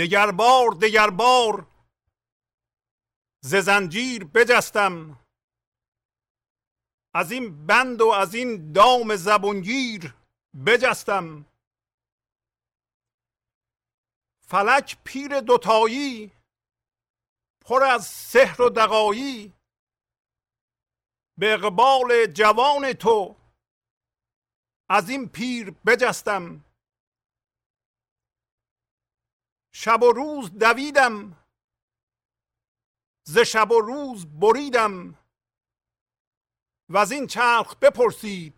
دگر بار دگر بار ز زنجیر بجستم. از این بند و از این دام زبونگیر بجستم. فلک پیر دوتایی پر از سحر و دقایی. به اقبال جوان تو از این پیر بجستم. شب و روز دویدم. ز شب و روز بریدم. و از این چرخ بپرسید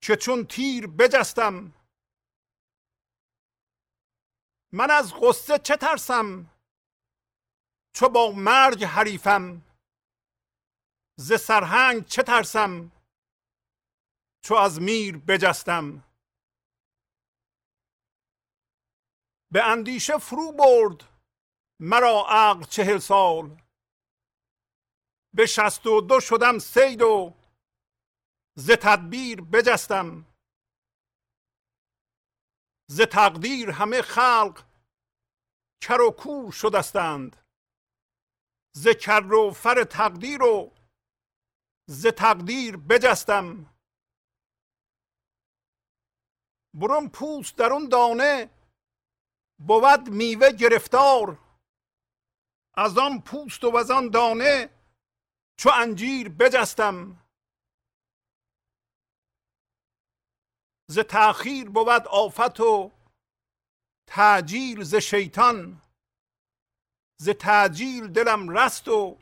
که چون تیر بجستم. من از غصه چه ترسم؟ چو با مرگ حریفم. ز سرهنگ چه ترسم؟ چو از میر بجستم. به اندیشه فرو برد. مرا عقل چهل سال. به شست و دو شدم سید و ز تدبیر بجستم. ز تقدیر همه خلق کر و کور شدستند. ز کر و فر تقدیر و ز تقدیر بجستم. برون پوست در اون دانه بود میوه گرفتار. از آن پوست و از آن دانه چو انجیر بجستم. ز تأخیر بود آفت و تعجیل ز شیطان. ز تعجیل دلم رست و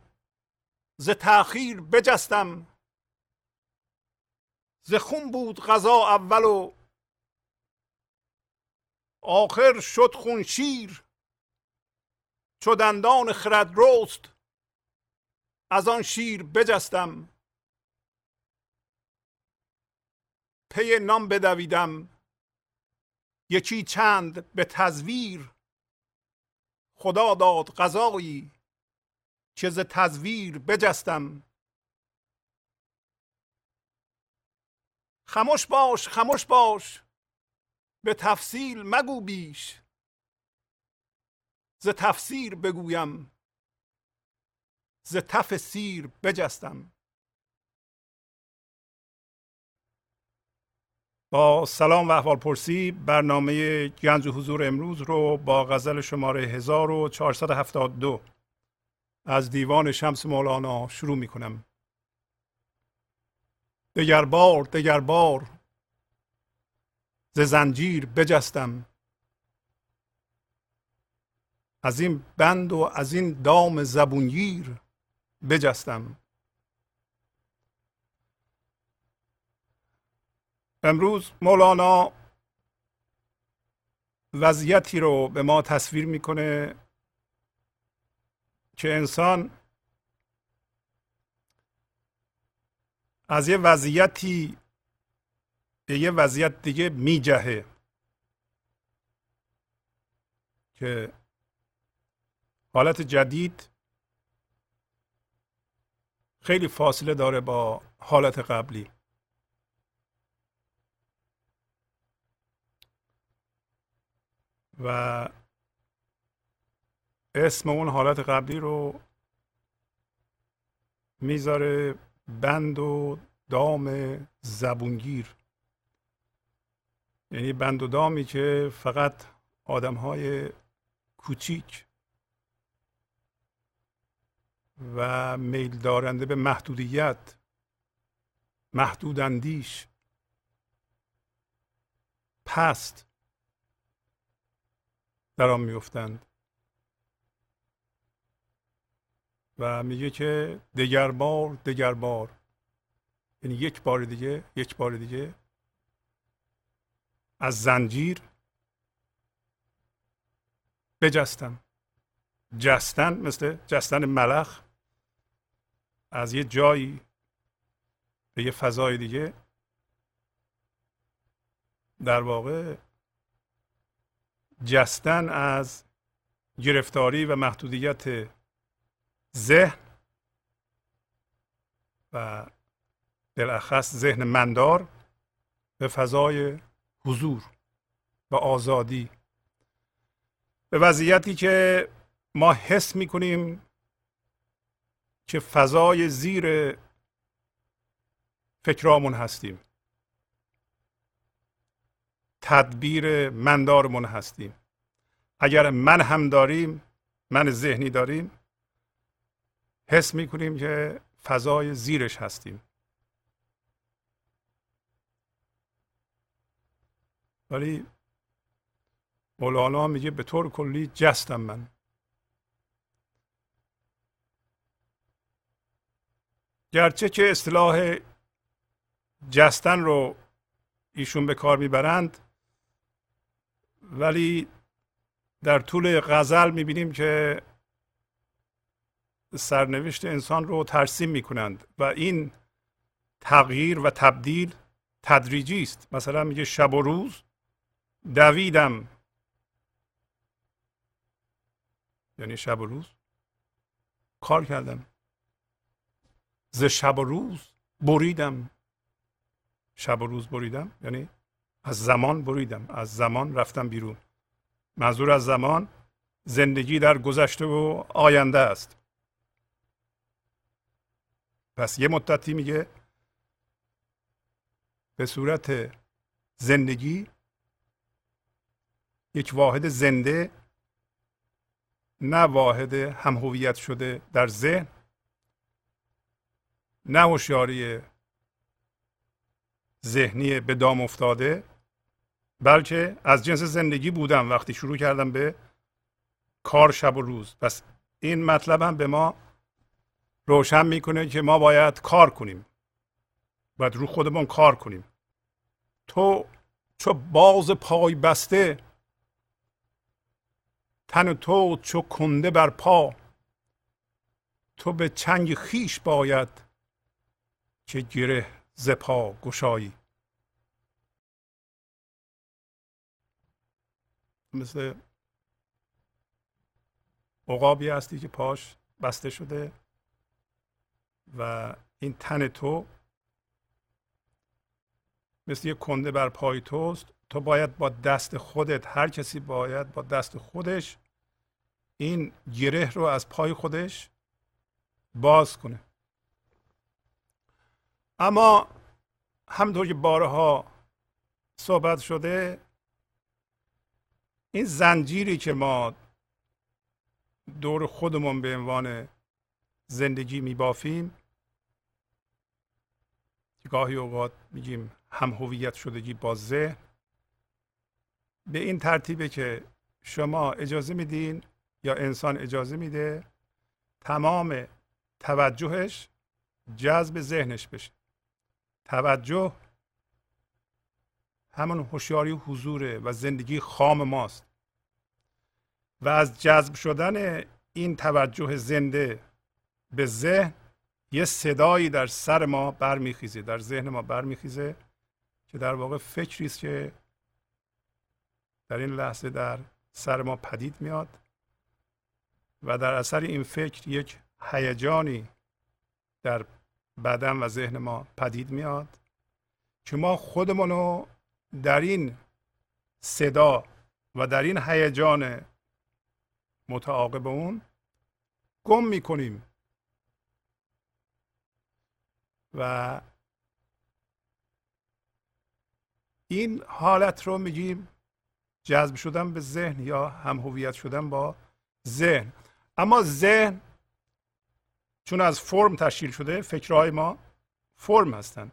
ز تأخیر بجستم. ز خون بود غذا اول و آخر شد خون شیر. چو دندان خرد رست از آن شیر بجستم. پی نام بدویدم یکی چند به تزویر. خدا داد غذایی که ز تزویر بجستم. خموش باش خموش باش. به تفصیل مگو بیش. ز تفسیر بگویم. ز تف سیر بجستم. با سلام و احوال پرسی برنامه گنج حضور امروز رو با غزل شماره 1472 از دیوان شمس مولانا شروع می کنم دگر بار دگر بار ز زنجیر بجستم. از این بند و از این دام زبونگیر بجستم. امروز مولانا وضعیتی رو به ما تصویر می‌کنه که انسان از یه وضعیتی به یه وضعیت دیگه میجهه که حالت جدید خیلی فاصله داره با حالت قبلی. و اسم اون حالت قبلی رو می‌ذاره بند و دام زبونگیر. یعنی بند و دامی که فقط آدم های کوچیک و میل دارنده به محدودیت محدوداندیش پست در آن میفتند و میگه که دگر بار دگر بار یعنی یک بار دیگه یک بار دیگه از زنجیر بجستم. جستن مثل جستن ملخ از یه جایی به یه فضای دیگه در واقع جستن از گرفتاری و محدودیت ذهن و بالاخص ذهن مندار به فضای حضور و آزادی. به وضعیتی که ما حس می‌کنیم که فضای زیر فکرامون هستیم. تدبیر مندارمون هستیم. اگر من هم داریم من ذهنی داریم حس می‌کنیم که فضای زیرش هستیم. ولی مولانا میگه به طور کلی جستم من. گرچه که اصطلاح جستن رو ایشون به کار می‌برند ولی در طول غزل می‌بینیم که سرنوشت انسان رو ترسیم می‌کنند و این تغییر و تبدیل تدریجی است. مثلا میگه شب و روز دویدم. یعنی شب و روز کار کردم. ز شب و روز بریدم. شب و روز بریدم یعنی از زمان بریدم. از زمان رفتم بیرون. منظور از زمان زندگی در گذشته و آینده است. پس یه مدتی میگه به صورت زندگی یک واحد زنده نه واحد هم هویت شده در ذهن نه هوشیاری ذهنی به دام افتاده بلکه از جنس زندگی بودم وقتی شروع کردم به کار شب و روز. پس این مطلب هم به ما روشن می‌کنه که ما باید کار کنیم. باید رو خودمون کار کنیم. تو چو باز پای بسته تن تو چو کنده بر پا. تو به چنگ خیش باید که گره زپا گشایی. مثل عقابی هستی که پاش بسته شده و این تن تو مثل یک کنده بر پای توست. تو باید با دست خودت هر کسی باید با دست خودش این گره رو از پای خودش باز کنه. اما همطور که بارها صحبت شده این زنجیری که ما دور خودمون به عنوان زندگی میبافیم گاهی اوقات میگیم هم هویت شدگی با ذهن به این ترتیبه که شما اجازه میدین یا انسان اجازه میده تمام توجهش جذب ذهنش بشه. توجه همون هوشیاری حضوره و زندگی خام ماست. و از جذب شدن این توجه زنده به ذهن یه صدایی در سر ما برمیخیزه در ذهن ما برمیخیزه که در واقع فکری است که در این لحظه در سر ما پدید میاد. و در اثر این فکر یک هیجانی در بدن و ذهن ما پدید میاد که ما خودمون رو در این صدا و در این هیجان متعاقب اون گم می‌کنیم. و این حالت رو میگیم جذب شدن به ذهن یا هم هویت شدن با ذهن. اما ذهن چون از فرم تشکیل شده فکرهای ما فرم هستند.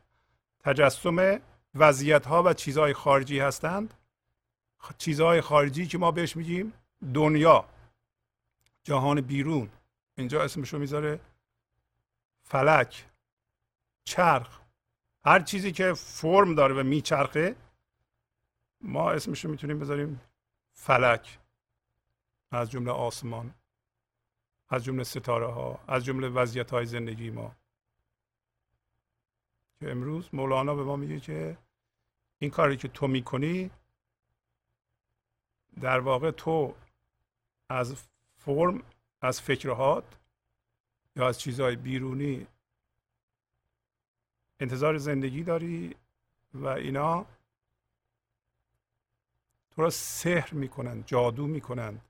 تجسم وضعیت ها و چیزهای خارجی هستند. چیزهای خارجی که ما بهش میگیم دنیا. جهان بیرون. اینجا اسمشو می‌ذاره فلک چرخ. هر چیزی که فرم داره و میچرخه ما اسمشو می‌تونیم بذاریم فلک. از جمله آسمان. از جمله ستاره ها از جمله وضعیت های زندگی ما. که امروز مولانا به ما میگه که این کاری که تو می‌کنی در واقع تو از فرم از فکرهات یا از چیزهای بیرونی انتظار زندگی داری و اینا تو را سحر می‌کنن جادو می‌کنن.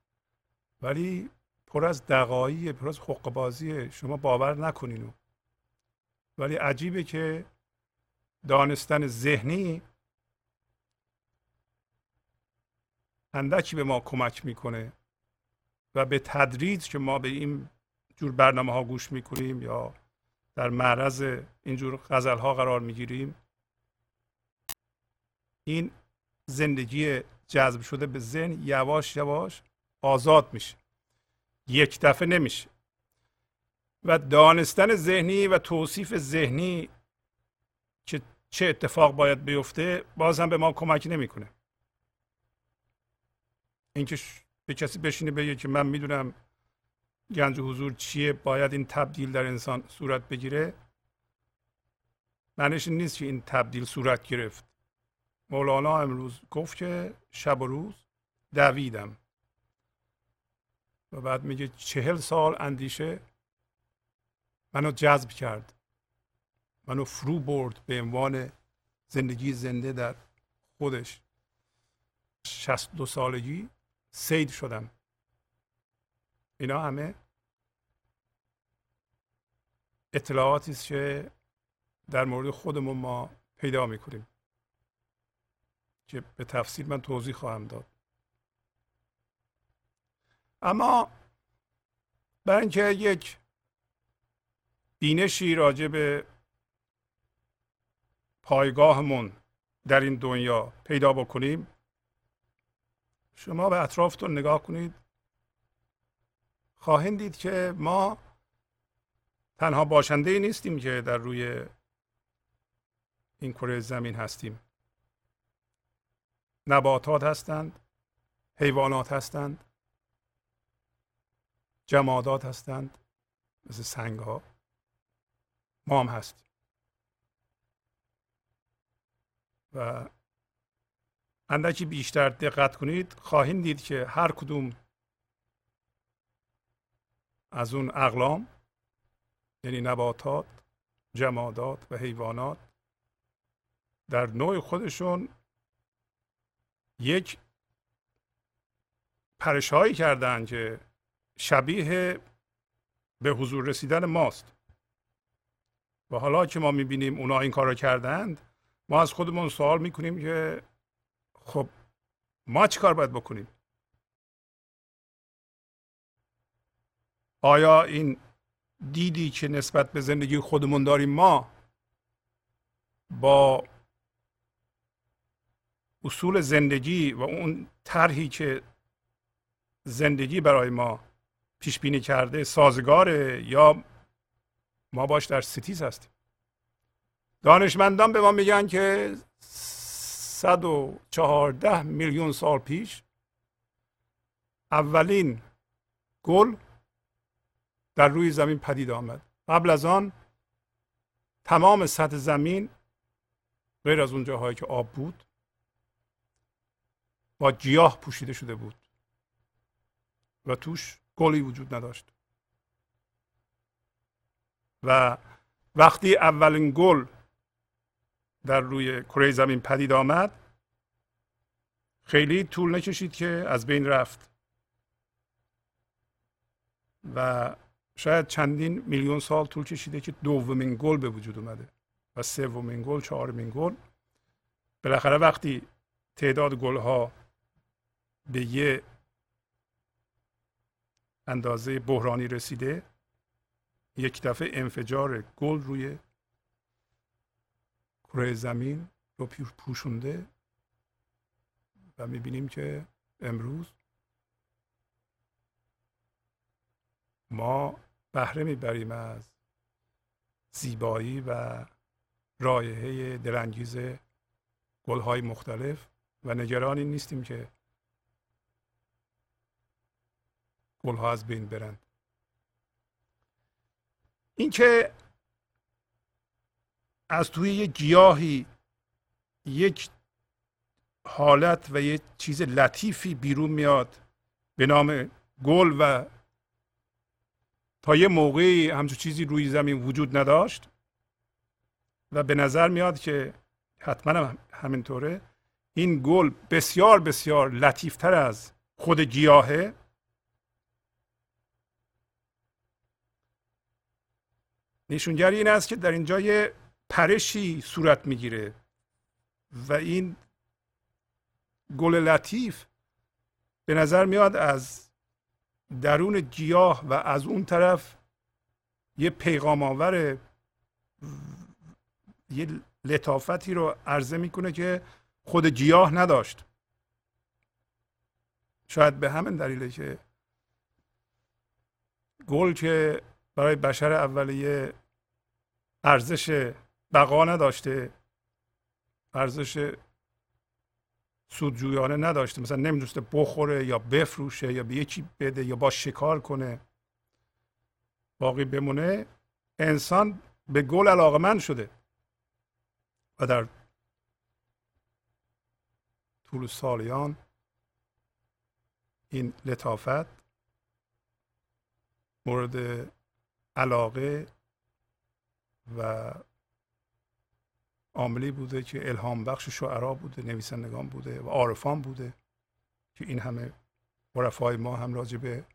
ولی پر از دقایی پر از حق بازی شما باور نکنین. ولی عجیبه که دانستن ذهنی اندکی به ما کمک می‌کنه و به تدریج که ما به این جور برنامه ها گوش می‌کنیم یا در معرض اینجور غزل ها قرار می‌گیریم این زندگی جذب شده به ذهن یواش یواش آزاد میشه. یک دفعه نمیشه. و دانستن ذهنی و توصیف ذهنی که چه اتفاق باید بیفته باز هم به ما کمک نمی‌کنه. اینکه به کسی بشینه بگه که من می‌دونم گنج حضور چیه باید این تبدیل در انسان صورت بگیره. معنیش نیست که این تبدیل صورت گرفت. مولانا امروز گفت که شب و روز دویدم. و بعد میگه چهل سال اندیشه منو جذب کرد. منو فرو برد به عنوان زندگی زنده در خودش. شست دو سالگی سید شدم. اینا همه اطلاعاتی است که در مورد خودمون ما پیدا می‌کنیم که به تفصیل من توضیح خواهم داد. اما برای اینکه یک بینشی راجع به پایگاهمون در این دنیا پیدا بکنیم شما به اطرافتون نگاه کنید. خواهید دید که ما تنها باشنده ای نیستیم که در روی این کره زمین هستیم. نباتات هستند حیوانات هستند. جمادات هستند. مثل سنگ ها ما هم هستیم. و اندکی بیشتر دقت کنید خواهید دید که هر کدوم از اون اقلام یعنی نباتات جمادات و حیوانات در نوع خودشون یک پرشهایی کردن که شبیه به حضور رسیدن ماست. و حالا که ما می‌بینیم اونا این کار رو کردند ما از خودمون سوال می‌کنیم که خب ما چی کار باید بکنیم؟ آیا این دیدی که نسبت به زندگی خودمون داریم ما با اصول زندگی و اون طرحی که زندگی برای ما پیش بینی کرده سازگاره یا ما باش در ستیز هستیم؟ دانشمندان به ما میگن که 114 میلیون سال پیش اولین گل در روی زمین پدید آمد. قبل از آن تمام سطح زمین غیر از اون جاهایی که آب بود با گیاه پوشیده شده بود و توش گلی وجود نداشت. و وقتی اولین گل در روی کره زمین پدید آمد خیلی طول نکشید که از بین رفت. و شاید چندین میلیون سال طول کشیده که دومین گل به وجود اومده و سومین گل چهارمین گل. بالاخره وقتی تعداد گل ها به یه اندازه بحرانی رسیده. یک دفعه انفجار گل روی کره زمین رو پوشونده و می‌بینیم که امروز ما بهره می‌بریم از زیبایی و رایحه دلانگیز گلهای مختلف و نگرانی نیستیم که گلها از بین برند اینکه از توی یک گیاهی یک حالت و یک چیز لطیفی بیرون میاد به نام گل و تا یه موقعی همچون چیزی روی زمین وجود نداشت و به نظر میاد که حتما همینطوره این گل بسیار بسیار لطیفتر از خود گیاهه. نشونگری این است که در اینجا یه پرشی صورت می‌گیره و این گل لطیف به نظر میاد از درون گیاه و از اون طرف یه پیغام آور یه لطافتی رو عرضه می‌کنه که خود گیاه نداشت. شاید به همین دلیله که گل که برای بشر اولیه ارزش بقا نداشته ارزش سودجویانه نداشته. مثلا نمی‌دونسته بخوره یا بفروشه یا به یکی بده یا با شکار کنه باقی بمونه. انسان به گل علاقمند شده و در طول سالیان این لطافت مورد علاقه و عاملی بوده که الهام بخش شعرا بوده نویسندگان بوده و عارفان بوده که این همه عرفای ما هم راجع به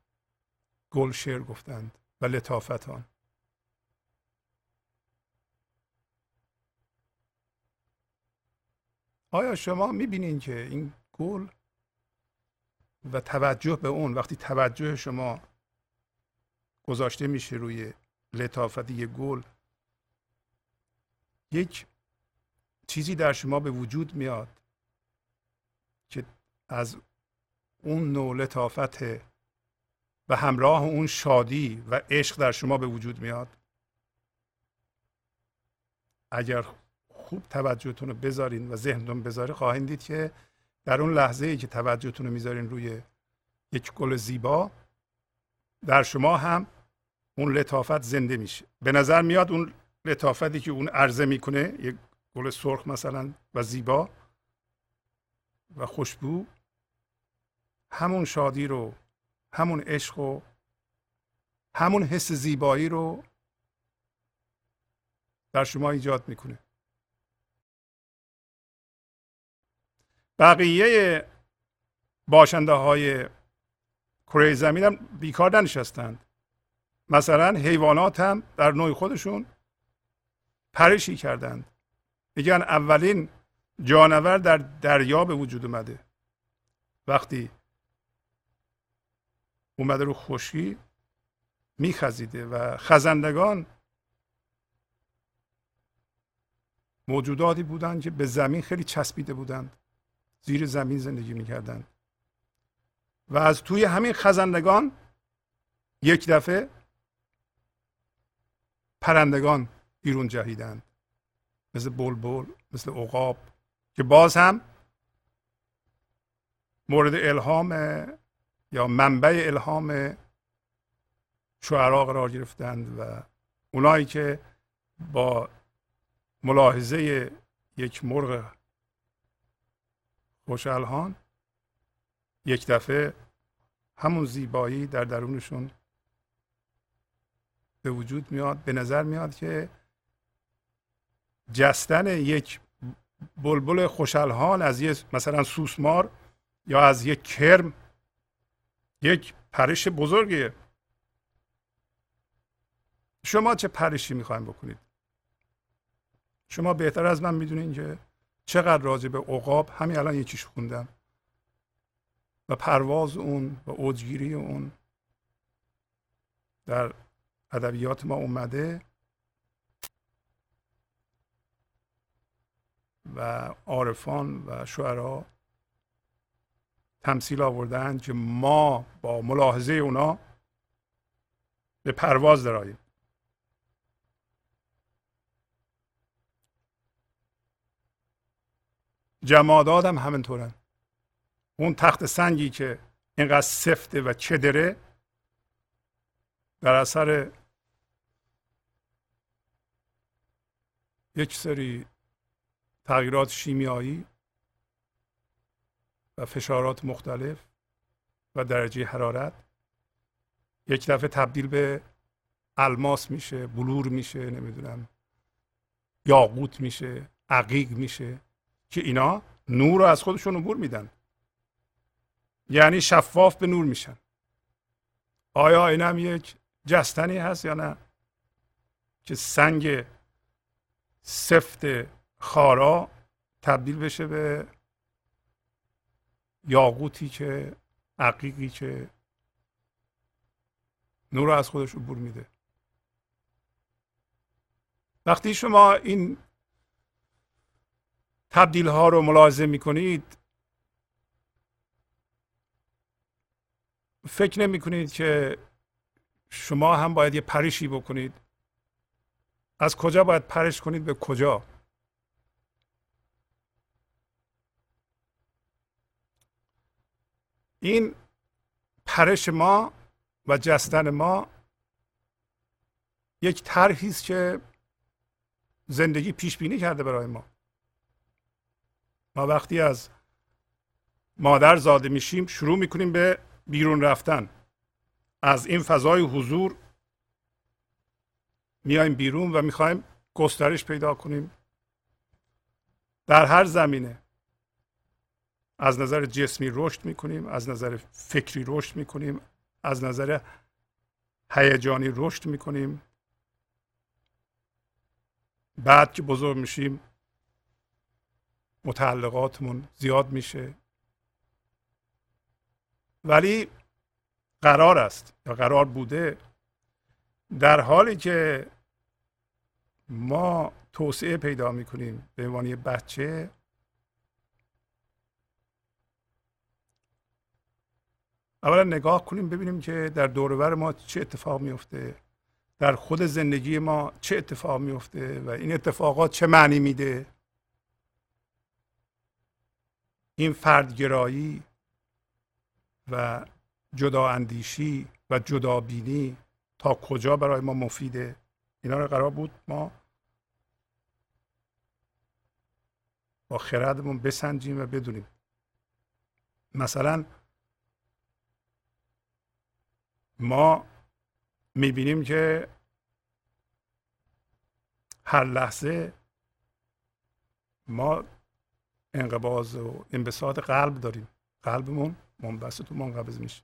گل شعر گفتند و لطافتان. آیا شما می‌بینین که این گل و توجه به اون وقتی توجه شما گذاشته میشه روی لطافتی گل. یک چیزی در شما به وجود میاد که از اون نوع لطافت و همراه اون شادی و عشق در شما به وجود میاد. اگر خوب توجهتون رو بذارین و ذهنتون بذاره خواهید دید که در اون لحظه ای که توجهتون رو می‌ذارین روی یک گل زیبا در شما هم اون لطافت زنده میشه. به نظر میاد اون لطافتی که اون عرضه می‌کنه یک گل سرخ مثلا و زیبا و خوشبو همون شادی رو همون عشق و همون حس زیبایی رو در شما ایجاد می‌کنه. بقیه باشنده های کره زمین هم بیکار ننشستند. مثلا حیوانات هم در نوع خودشون پرشی کردند. میگن اولین جانور در دریا به وجود اومده. وقتی اومده رو خشکی میخزیده و خزندگان موجوداتی بودند که به زمین خیلی چسبیده بودند. زیر زمین زندگی می‌کردند. و از توی همین خزندگان یک دفعه پرندگان بیرون جهیدند. مثل بلبل مثل عقاب که باز هم مورد الهام یا منبع الهام شعرا قرار گرفتند و اونایی که با ملاحظه یک مرغ خوشالهان یک دفعه همون زیبایی در درونشون به وجود میاد به نظر میاد که جستن یک بلبل خوشالحال از یک مثلا سوسمار یا از یک کرم یک پرش بزرگیه شما چه پرشی می‌خوایم بکنید؟ شما بهتر از من می‌دونین که چقدر راجع به عقاب همین الان یکیش خوندم. و پرواز اون و اوجگیری اون در ادبیات ما اومده و عارفان و شعرا تمثیل آوردن که ما با ملاحظه اونا به پرواز دراییم جمادات هم همینطورن. اون تخت سنگی که اینقدر سفته و چدره در اثر یک سری تغییرات شیمیایی و فشارات مختلف و درجه حرارت. یک دفعه تبدیل به الماس میشه بلور میشه نمی‌دونم یاقوت میشه عقیق میشه که اینا نور رو از خودشون عبور میدن. یعنی شفاف به نور میشن. آیا این هم یک جستنی هست یا نه؟ که سنگ سفت خارا تبدیل بشه به یاقوتی که عقیقی که نور از خودش عبور میده. وقتی شما این تبدیل ها رو ملاحظه می‌کنید فکر نمی کنید که شما هم باید یه پریشی بکنید. از کجا باید پرش کنید؟ به کجا؟ این پرش ما و جستن ما یک طرحی است که زندگی پیش بینی کرده برای ما. ما وقتی از مادر زاده میشیم شروع می‌کنیم به بیرون رفتن. از این فضای حضور میایم بیرون و می‌خوایم گسترش پیدا کنیم. در هر زمینه از نظر جسمی رشد می‌کنیم از نظر فکری رشد می‌کنیم از نظر هیجانی رشد می‌کنیم. بعد که بزرگ میشیم متعلقاتمون زیاد میشه. ولی قرار است یا قرار بوده در حالی که ما توسعه پیدا می‌کنیم. به عنوان بچه. اولا نگاه کنیم ببینیم که در دورور ما چه اتفاق میفته در خود زندگی ما چه اتفاق میفته و این اتفاقات چه معنی میده. این فردگرایی و جدا اندیشی و جدا بینی تا کجا برای ما مفیده؟ اینا رو قرار بود ما با خردمون بسنجیم و بدونیم. مثلا ما می‌بینیم که هر لحظه ما انقباز و انبساط قلب داریم. قلبمون منبسط و منقبض میشه.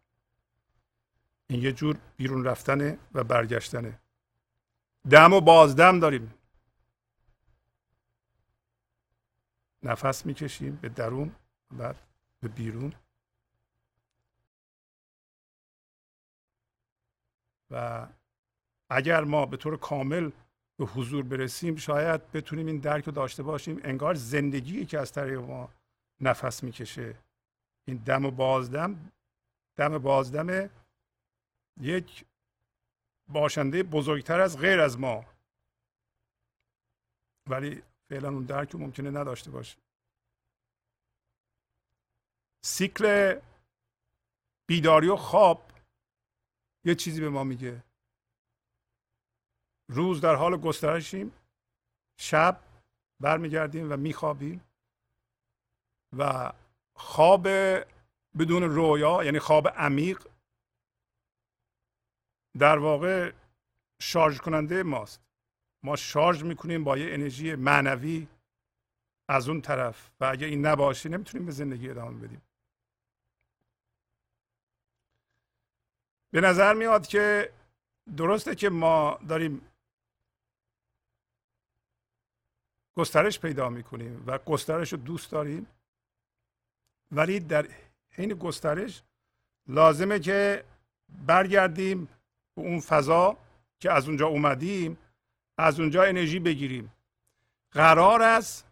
این یه جور بیرون رفتنه و برگشتنه. دم و بازدم داریم. نفس می‌کشیم به درون بعد به بیرون. و اگر ما به طور کامل به حضور برسیم شاید بتونیم این درک رو داشته باشیم. انگار زندگی که از طریق ما نفس می‌کشه. این دم و بازدم دم بازدم یک باشنده بزرگتر از غیر از ما. ولی فعلا اون درک ممکنه نداشته باشه. سیکل بیداری و خواب یه چیزی به ما میگه. روز در حال گسترشیم شب برمیگردیم و میخوابیم و خواب بدون رویا یعنی خواب عمیق در واقع شارژ کننده ماست. ما شارژ می‌کنیم با یه انرژی معنوی از اون طرف و اگه این نباشه نمی‌تونیم به زندگی ادامه بدیم. به نظر میاد که درسته که ما داریم گسترش پیدا می‌کنیم و گسترش رو دوست داریم ولی در حین گسترش لازمه که برگردیم به اون فضا که از اونجا اومدیم از اونجا انرژی بگیریم. قرار است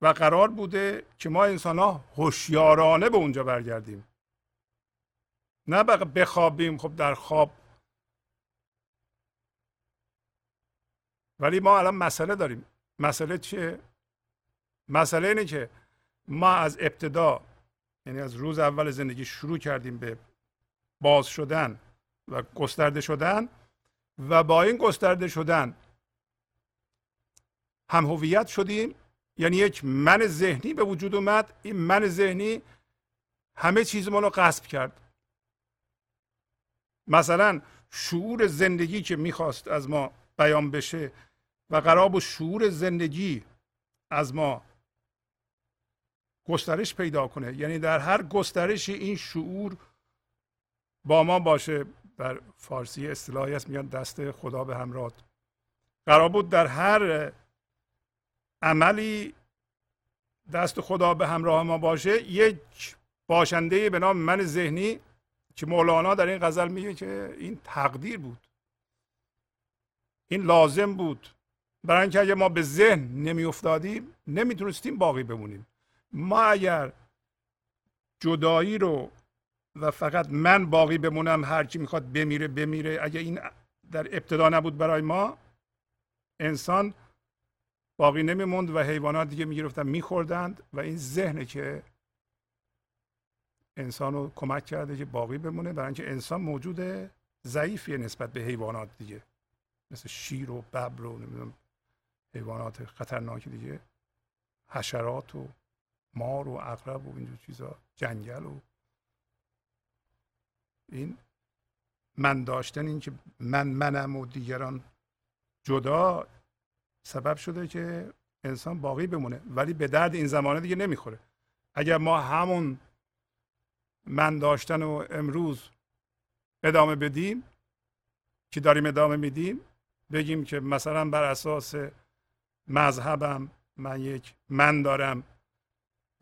و قرار بوده که ما انسان ها هوشیارانه به اونجا برگردیم. نه بخوابیم خب در خواب. ولی ما الان مسئله داریم. مسئله چیه؟ مسئله اینه که ما از ابتدا یعنی از روز اول زندگی شروع کردیم به باز شدن. و گسترده شدن و با این گسترده شدن هم هویت شدیم. یعنی یک من ذهنی به وجود اومد. این من ذهنی همه چیز ما رو غصب کرد. مثلا شعور زندگی که می‌خواست از ما بیان بشه و قرار بود شعور زندگی از ما گسترش پیدا کنه. یعنی در هر گسترشی این شعور با ما باشه. در فارسی اصطلاحی است میگن دست خدا به همراه. قرار بود در هر عملی دست خدا به همراه ما باشه. یک باشنده به نام من ذهنی که مولانا در این غزل میگه که این تقدیر بود. این لازم بود. برای اینکه اگه ما به ذهن نمیافتادیم نمی‌تونستیم باقی بمونیم. ما اگر جدایی رو و فقط من باقی بمونم هر کی می‌خواد بمیره بمیره. اگه این در ابتدا نبود برای ما انسان باقی نمیموند و حیوانات دیگه می‌گرفتن میخوردند و این ذهنه که انسان رو کمک کرده که باقی بمونه. برای اینکه انسان موجود ضعیفیه نسبت به حیوانات دیگه. مثل شیر و ببر و نمی‌دونم حیوانات خطرناک دیگه. حشرات و مار و اقرب و اینجور چیزا جنگل و این من داشتن این که من منم و دیگران جدا سبب شده که انسان باقی بمونه. ولی به درد این زمانه دیگه نمی‌خوره. اگر ما همون من داشتن و امروز ادامه بدیم که داریم ادامه میدیم بگیم که مثلا بر اساس مذهبم من یک من دارم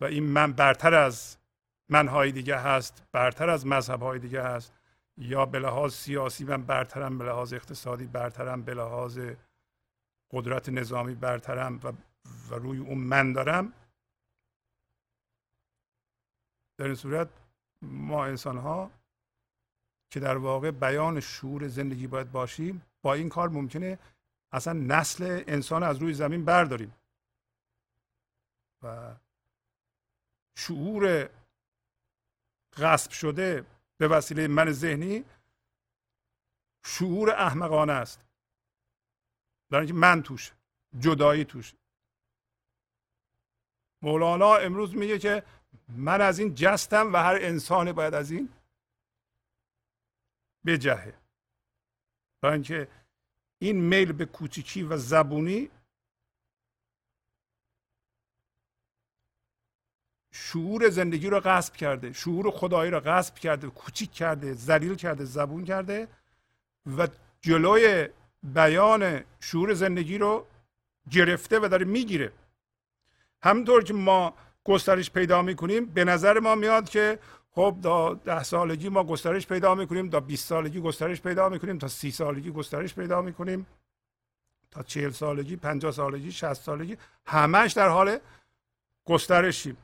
و این من برتر از منهای دیگه هست برتر از مذهبهای دیگه هست. یا به لحاظ سیاسی من برترم به لحاظ اقتصادی برترم به لحاظ قدرت نظامی برترم و, و روی اون من دارم. در این صورت ما انسان ها که در واقع بیان شعور زندگی باید باشیم با این کار ممکنه اصلا نسل انسان از روی زمین برداریم. و شعور غصب شده به وسیله من ذهنی شعور احمقانه است. برای اینکه من توش جدایی توش. مولانا امروز میگه که من از این جستم و هر انسانی باید از این بجهه. برای اینکه این میل به کوچیکی و زبونی شعور زندگی رو غصب کرده شعور خدایی رو غصب کرده کوچیک کرده ذلیل کرده زبون کرده و جلوی بیان شعور زندگی رو گرفته و داره می‌گیره. همونطور که ما گسترش پیدا می‌کنیم به نظر ما میاد که خب تا ده سالگی ما گسترش پیدا می‌کنیم تا 20 سالگی گسترش پیدا می‌کنیم تا سی سالگی گسترش پیدا می‌کنیم تا چهل سالگی پنجاه سالگی شست سالگی همش در حال گسترشیم.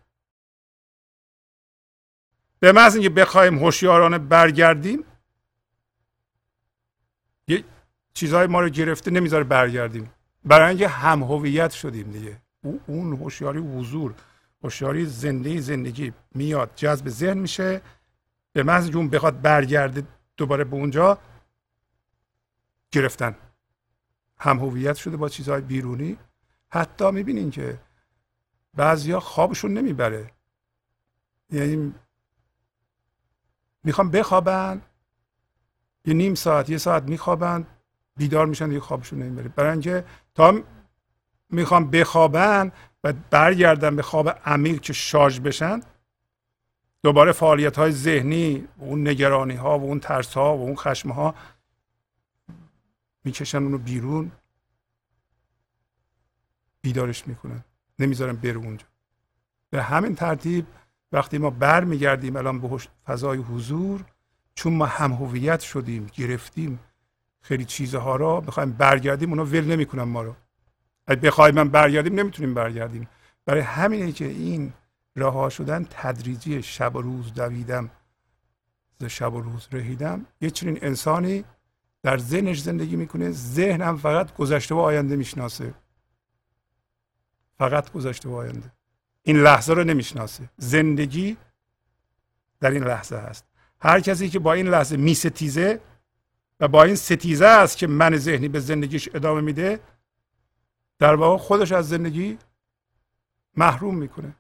به محض اینکه بخوایم هوشیارانه برگردیم یه چیزهای ما رو گرفته نمی‌ذاره برگردیم. برای اینکه هم هویت شدیم دیگه. اون هوشیاری حضور هوشیاری زنده زندگی میاد جذب ذهن میشه. به محض اون بخواد برگرده دوباره به اونجا گرفتن. هم هویت شده با چیزهای بیرونی. حتی می‌بینین که بعضیا خوابشون نمی‌بره. یعنی می‌خوام بخوابن. یه نیم ساعت یه ساعت میخوابن. بیدار میشن دیگه خوابشون نمی‌بره. برای اینکه تا می‌خوام بخوابن و برگردن به خواب عمیق که شارژ بشن دوباره فعالیت های ذهنی و اون نگرانی ها و اون ترس ها و اون خشم ها می‌کشن اونو بیرون. بیدارش می‌کنن. نمی‌ذارن بره اونجا. به همین ترتیب وقتی ما برمیگردیم الان به فضای حضور چون ما هم هویت شدیم گرفتیم خیلی چیزها را می‌خوایم برگردیم اونا ول نمی‌کنن ما رو. اگه بخوایم من برگردیم نمی‌تونیم برگردیم. برای همینه که این رها شدن تدریجی شب و روز دویدم ز شب و روز رهیدم. یه چنین انسانی در ذهنش زندگی می‌کنه ذهنم فقط گذشته و آینده می‌شناسه. فقط گذشته و آینده. این لحظه رو نمی‌شناسه. زندگی در این لحظه هست. هر کسی که با این لحظه میستیزه و با این ستیزه است که من ذهنی به زندگیش ادامه میده در واقع خودش از زندگی محروم می‌کنه.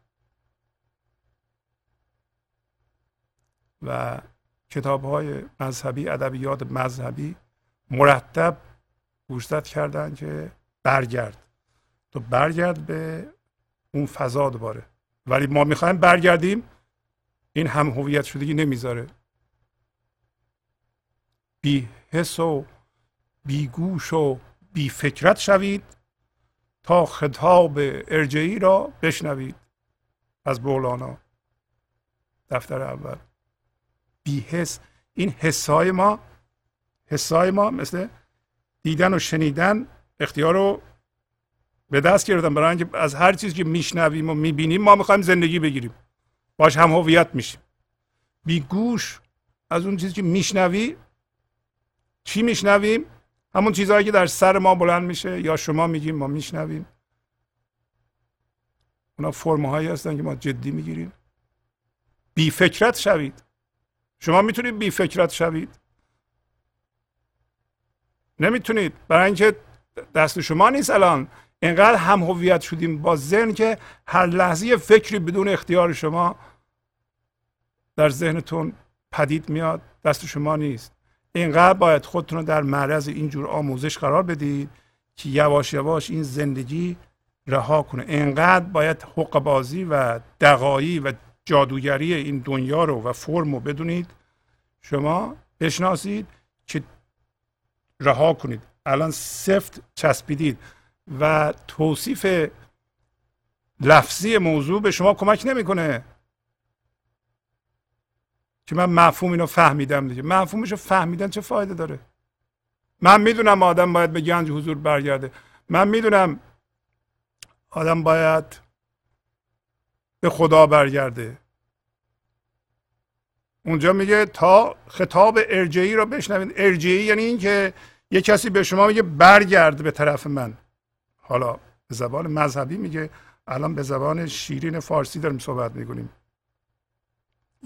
و کتاب های مذهبی ادبیات مذهبی مرتب گوشزد کردن که برگرد. تو برگرد به اون فضا دوباره. ولی ما می‌خوایم برگردیم. این هم هویت شدگی نمی‌ذاره. بی حس و بی گوش و بی فکرت شوید تا خطاب ارجعی را بشنوید. از مولانا دفتر اول. بی حس. این حسای ما حسای ما مثل دیدن و شنیدن اختیار رو به دست گرفتن برای اینکه از هر چیزی که میشنویم و می‌بینیم ما می‌خوایم زندگی بگیریم. باش هم هویت میشیم. بی گوش از اون چیزی که میشنوی چی میشنویم؟ همون چیزهایی که در سر ما بلند میشه یا شما میگیم ما میشنویم. اونا فرمهایی هستن که ما جدی می‌گیریم. بی فکرت شوید. شما می‌تونید بی فکرت شوید. نمی‌تونید. برای اینکه دست شما نیست الان. اینقدر هم هویت شدیم با ذهن که هر لحظه فکری بدون اختیار شما در ذهنتون پدید میاد دست شما نیست. اینقدر باید خودتون رو در معرض اینجور آموزش قرار بدید که یواش یواش این زندگی رها کنه. اینقدر باید حق بازی و دقایی و جادوگری این دنیا رو و فرم رو بدونید. شما بشناسید که رها کنید. الان سفت چسبیدید. و توصیف لفظی موضوع به شما کمک نمی‌کنه. که من مفهوم اینو فهمیدم دیگه. مفهومش رو فهمیدن چه فایده داره؟ من می‌دونم آدم باید به گنج حضور برگرده. من می‌دونم آدم باید به خدا برگرده. اونجا میگه تا خطاب ارجعی را بشنوید. ارجعی یعنی اینکه یه کسی به شما میگه برگرد به طرف من. حالا به زبان مذهبی میگه الان به زبان شیرین فارسی داریم صحبت می‌کنیم.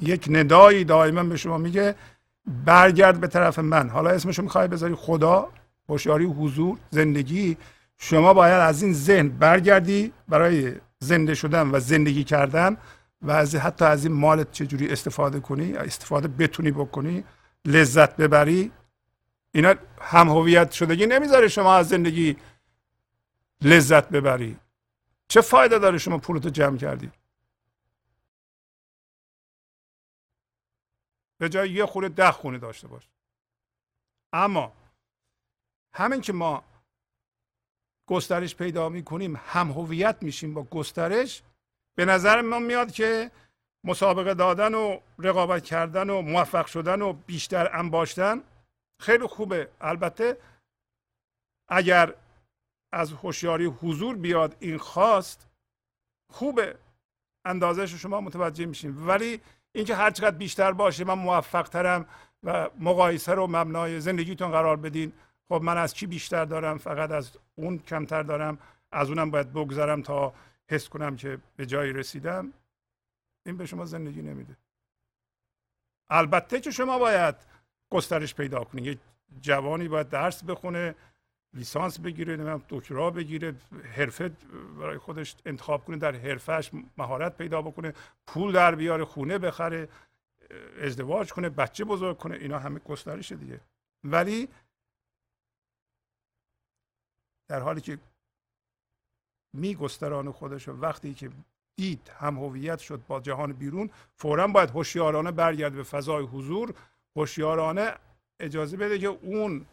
یک ندایی دائما به شما میگه برگرد به طرف من. حالا اسمشو می‌خوای بذاری خدا هوشیاری حضور زندگی. شما باید از این ذهن برگردی برای زنده شدن و زندگی کردن و از حتی از این مالت چجوری استفاده کنی استفاده بتونی بکنی لذت ببری. اینا هم هویت شدگی نمی‌ذاره شما از زندگی لذت ببری. چه فایده داره شما پولتو جمع کردی؟ به جای یه خونه ده خونه داشته باش. اما همین که ما گسترش پیدا می‌کنیم هم هویت میشیم با گسترش به نظر ما میاد که مسابقه دادن و رقابت کردن و موفق شدن و بیشتر انباشتن خیلی خوبه. البته اگر از هوشیاری حضور بیاد این خواست خوبه. اندازش شما متوجه میشیم. ولی اینکه هر چقدر بیشتر باشه من موفق ترم و مقایسه رو مبنای زندگیتون قرار بدین. خب من از چی بیشتر دارم؟ فقط از اون کمتر دارم. از اونم باید بگذرم تا حس کنم که به جایی رسیدم. این به شما زندگی نمیده. البته که شما باید گسترش پیدا کنید یه جوانی باید درس بخونه. لیسانس بگیره نمی‌دونم دکترا بگیره حرفه برای خودش انتخاب کنه در حرفش مهارت پیدا بکنه پول در بیاره خونه بخره ازدواج کنه بچه بزرگ کنه اینا همه گسترش دیگه. ولی در حالی که میگستران خودش و وقتی که دید هم هویت شد با جهان بیرون فورا باید هوشیارانه برگرد به فضای حضور هوشیارانه اجازه بده که اون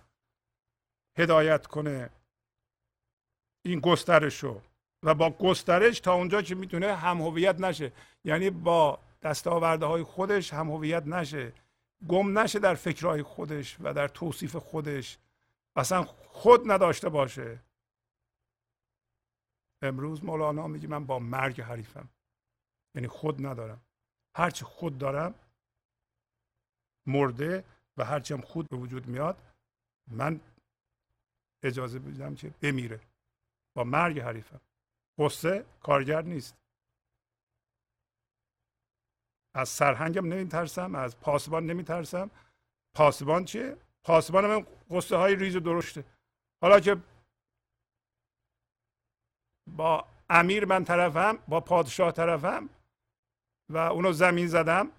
هدایت کنه. این گسترش رو و با گسترش تا اونجا که می‌تونه هم هویت نشه. یعنی با دستاورده های خودش هم هویت نشه. گم نشه در فکرهای خودش و در توصیف خودش. اصلا خود نداشته باشه. امروز مولانا میگه من با مرگ حریفم. یعنی خود ندارم. هرچی خود دارم مرده و هرچی هم خود به وجود میاد من اجازه بدم که بمیره. با مرگ حریفم. قصه کارگر نیست. از سرهنگم نمیترسم از پاسبان نمیترسم. پاسبان چیه؟ پاسبان من قصه های ریز و درشته. حالا که با امیر من طرفم با پادشاه طرفم و اونو زمین زدم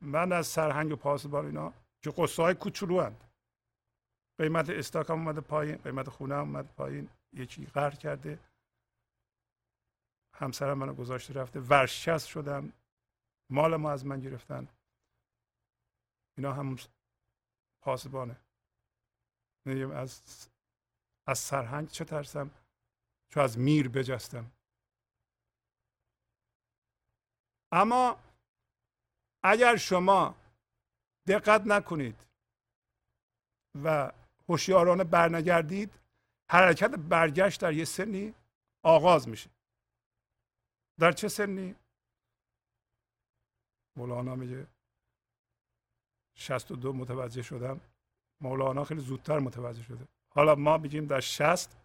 من از سرهنگ و پاسبان اینا که قصه های کوچولو هند. قیمت استاک هم اومده پایین قیمت خونه هم اومده پایین. یکی قهر کرده. همسرم منو گذاشته رفته. ورشکست شدم. مال ما از من گرفتن. اینا هم پاسبانه. از از سرهنگ چه ترسم؟ چو از میر بجستم. اما اگر شما دقت نکنید و هوشیارانه برنگردید حرکت برگشت در یه سنی آغاز میشه. در چه سنی؟ مولانا میگه 62 متوجه شدم. مولانا خیلی زودتر متوجه شده. حالا ما میگیم در 60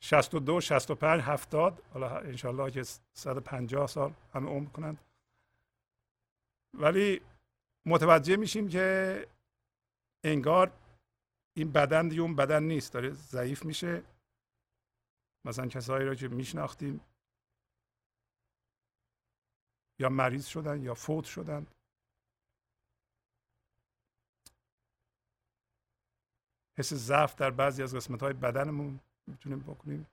62 65 70 حالا انشالله که 150 سال همه عمر کنند. ولی متوجه میشیم که انگار این بدن دیگه اون بدن نیست داره ضعیف میشه. مثلا کسایی را که میشناختیم یا مریض شدن یا فوت شدن. حس ضعف در بعضی از قسمت های بدنمون می‌تونیم بکنیم.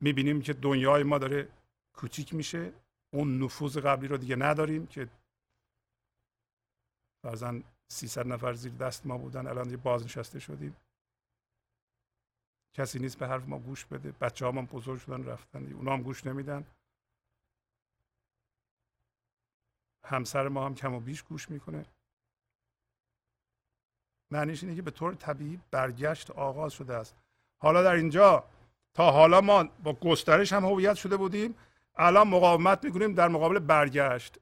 می‌بینیم که دنیای ما داره کوچیک میشه. اون نفوذ قبلی رو دیگه نداریم که فرزن 300 نفر زیر دست ما بودن الان دیگه بازنشسته شدیم. کسی نیست به حرف ما گوش بده. بچه ها بزرگ شدن رفتن. اونا هم گوش نمیدن. همسر ما هم کم و بیش گوش می‌کنه. معنیش اینه که به طور طبیعی برگشت آغاز شده است. حالا در اینجا تا حالا ما با گسترش هم هویت شده بودیم الان مقاومت می‌کنیم در مقابل برگشت.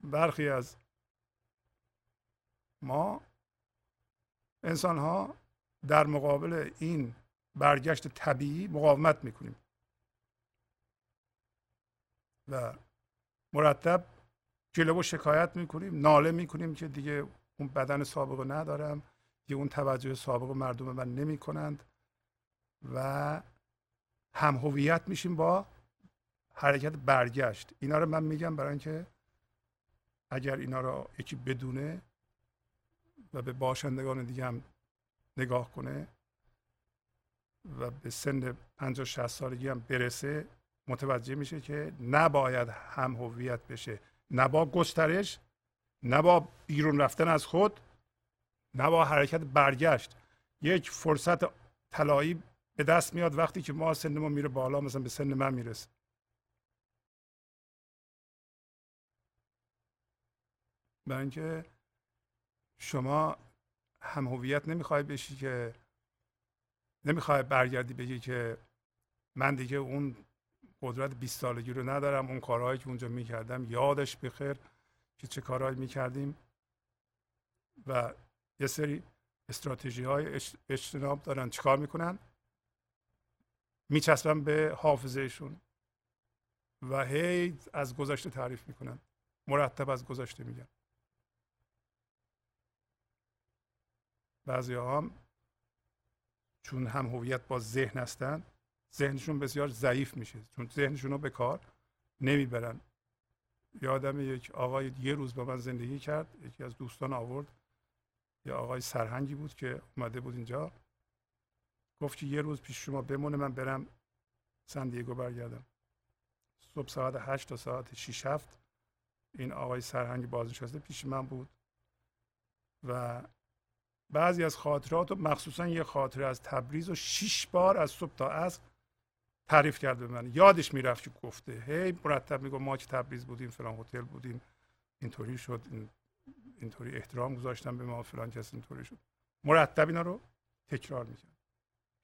برخی از ما انسان ها در مقابل این برگشت طبیعی مقاومت می‌کنیم. و مرتب جلو شکایت می‌کنیم ناله می‌کنیم که دیگه اون بدن سابقه ندارم دیگه اون توجه سابق مردم من نمی‌کنند. و هم هویت میشیم با حرکت برگشت. اینا رو من میگم برای اینکه اگر اینا رو یکی بدونه و به باشندگان دیگه هم نگاه کنه و به سن 50 60 سالگی هم برسه متوجه میشه که نباید هم هویت بشه. نه با گسترش نه با بیرون رفتن از خود نه با حرکت برگشت. یک فرصت طلایی به دست میاد وقتی که ما سن ما میره بالا مثلا به سن من می‌رسه. برای اینکه شما هم هویت نمی‌خوای بشی که نمی‌خوای برگردی بگی که من دیگه اون قدرت 20 سالگی رو ندارم اون کارهایی که اونجا می‌کردم یادش بخیر که چه کارهایی می‌کردیم. و یه سری استراتژی های اجتناب دارن. چیکار می‌کنن؟ میچسبن به حافظهشون و هی از گذشته تعریف می‌کنن. مرتب از گذشته میگن. بعضی هم چون هم هویت با ذهن هستن ذهنشون بسیار ضعیف میشه. چون ذهنشون رو به کار نمی‌برن. یادم یک آقای یه روز با من زندگی کرد. یکی از دوستان آورد. یه آقای سرهنگی بود که اومده بود اینجا. گفت که یه روز پیش شما بمونه من برم سندیگو برگردم. صبح ساعت هشت تا ساعت 6 هفت این آقای سرهنگ بازنشسته پیش من بود و بعضی از خاطرات و مخصوصا یه خاطره از تبریز و شیش بار از صبح تا عصر تعریف کرد به من. یادش می‌رفت که گفته هی مرتب میگو ما که تبریز بودیم فلان هتل بودیم اینطوری شد اینطوری احترام گذاشتم به ما فلان کس اینطوری شد. مرتب اینا رو تکرار می‌کرد.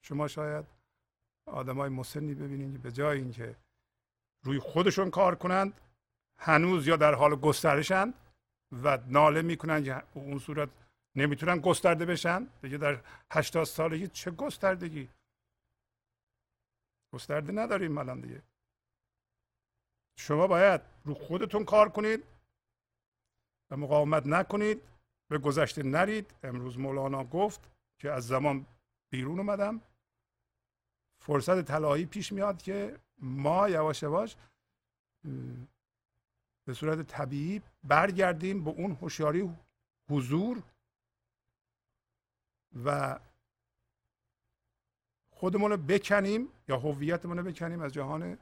شما شاید آدمای مسنی ببینید به جای اینکه روی خودشون کار کنند هنوز یا در حال گسترشند و ناله می‌کنن که اون صورت نمی‌تونن گسترده بشن؟ دیگه در 80 سالگی چه گستردگی؟ گسترده نداریم الان دیگه. شما باید رو خودتون کار کنید و مقاومت نکنید به گذشته نرید. امروز مولانا گفت که از زمان بیرون اومدم. فرصت طلایی پیش میاد که ما یواش یواش به صورت طبیعی برگردیم به اون هوشیاری حضور و خودمون رو بکنیم یا هویتمون رو بکنیم از جهان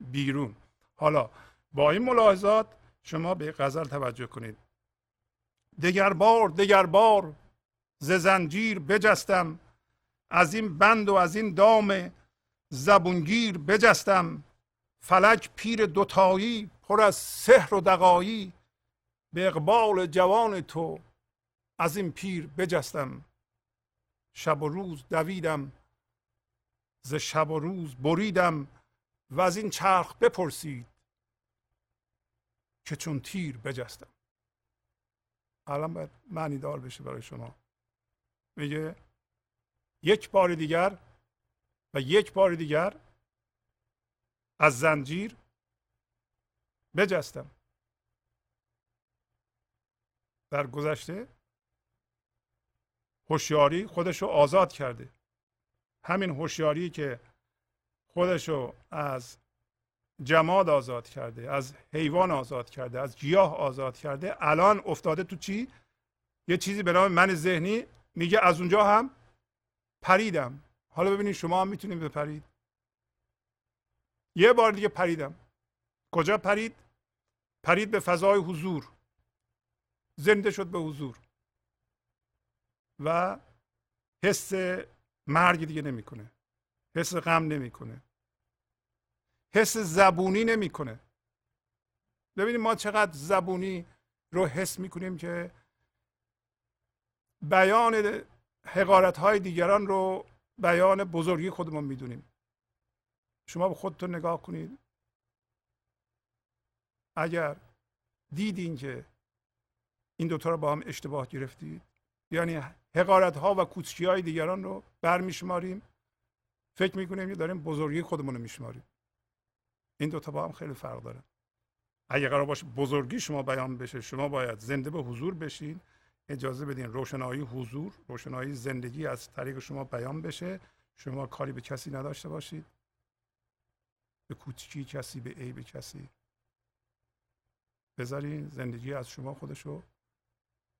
بیرون. حالا با این ملاحظات شما به غزل توجه کنید. دگر بار دگر بار ز زنجیر بجستم از این بند و از این دام زبونگیر بجستم. فلک پیر دوتایی پر از سحر و دقایی به اقبال جوان تو از این پیر بجستم. شب و روز دویدم ز شب و روز بریدم و از این چرخ بپرسید که چون تیر بجستم. الان باید معنی دار بشه برای شما. میگه یک بار دیگر و یک بار دیگر از زنجیر بجستم. در گذشته هوشیاری خودش رو آزاد کرده. همین هوشیاری که خودش رو از جماد آزاد کرده از حیوان آزاد کرده از گیاه آزاد کرده الان افتاده تو چی؟ یه چیزی به نام من ذهنی میگه از اونجا هم پریدم. حالا ببینید شما هم می‌تونید بپرید. یه بار دیگه پریدم. کجا پرید؟ پرید به فضای حضور. زنده شد به حضور. و حس مرگ دیگه نمی‌کنه. حس غم نمی‌کنه. حس زبونی نمی‌کنه. ببینید ما چقدر زبونی رو حس می‌کنیم که بیان حقارت های دیگران رو بیان بزرگی خودمون می‌دونیم. شما به خودتون نگاه کنید. اگر دیدین که این دوتا رو با هم اشتباه گرفتید یعنی حقارت ها و کوچکی های دیگران رو برمیشماریم. فکر می‌کنیم که داریم بزرگی خودمون رو میشماریم. این دوتا با هم خیلی فرق داره. اگر قرار باشه بزرگی شما بیان بشه شما باید زنده به حضور بشین. اجازه بدین روشنایی حضور روشنایی زندگی از طریق شما بیان بشه. شما کاری به کسی نداشته باشید. به کوچکی کسی به عیب کسی. بذارین زندگی از شما خودشو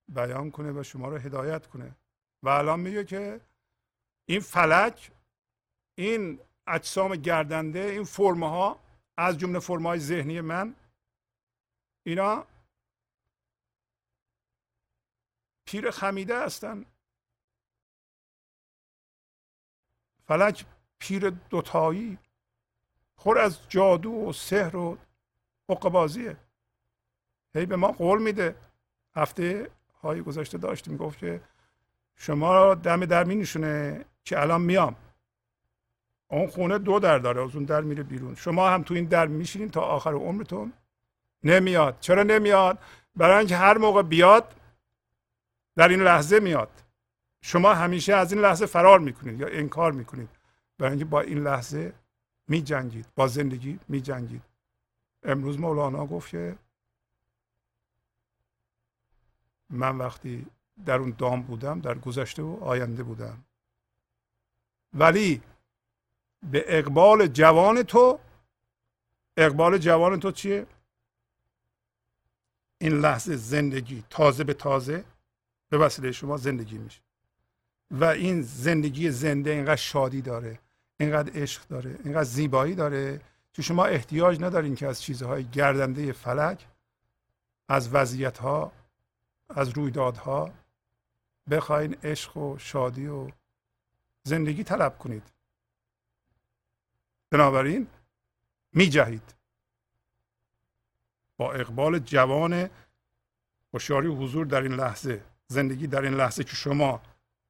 بیان کنه و شما رو هدایت کنه. و الان میگه که این فلک این اجسام گردنده این فرمه ها از جمله فرم های ذهنی من اینا پیر خمیده هستن. فلک پیر دوتایی خور از جادو و سحر و حقبازیه هی به ما قول میده. هفته های گذشته داشتیم گفت که شما دم در می نشونه که الان میام. اون خونه دو در داره از اون در میره بیرون. شما هم تو این در میشینین تا آخر عمرتون. نمیاد. چرا نمیاد؟ برای اینکه هر موقع بیاد در این لحظه میاد. شما همیشه از این لحظه فرار می‌کنید یا انکار می‌کنید. برای اینکه با این لحظه میجنگید. با زندگی میجنگید. امروز مولانا گفت که من وقتی در اون دام بودم در گذشته و آینده بودم. ولی به اقبال جوان تو اقبال جوان تو چیه؟ این لحظه زندگی تازه به تازه به وسیله شما زندگی میشه. و این زندگی زنده اینقدر شادی داره اینقدر عشق داره اینقدر زیبایی داره که شما احتیاج ندارین که از چیزهای گردنده فلک از وضعیت ها از رویدادها بخواین عشق و شادی و زندگی طلب کنید. بنابراین می جهید با اقبال جوان هوشیاری حضور در این لحظه زندگی در این لحظه که شما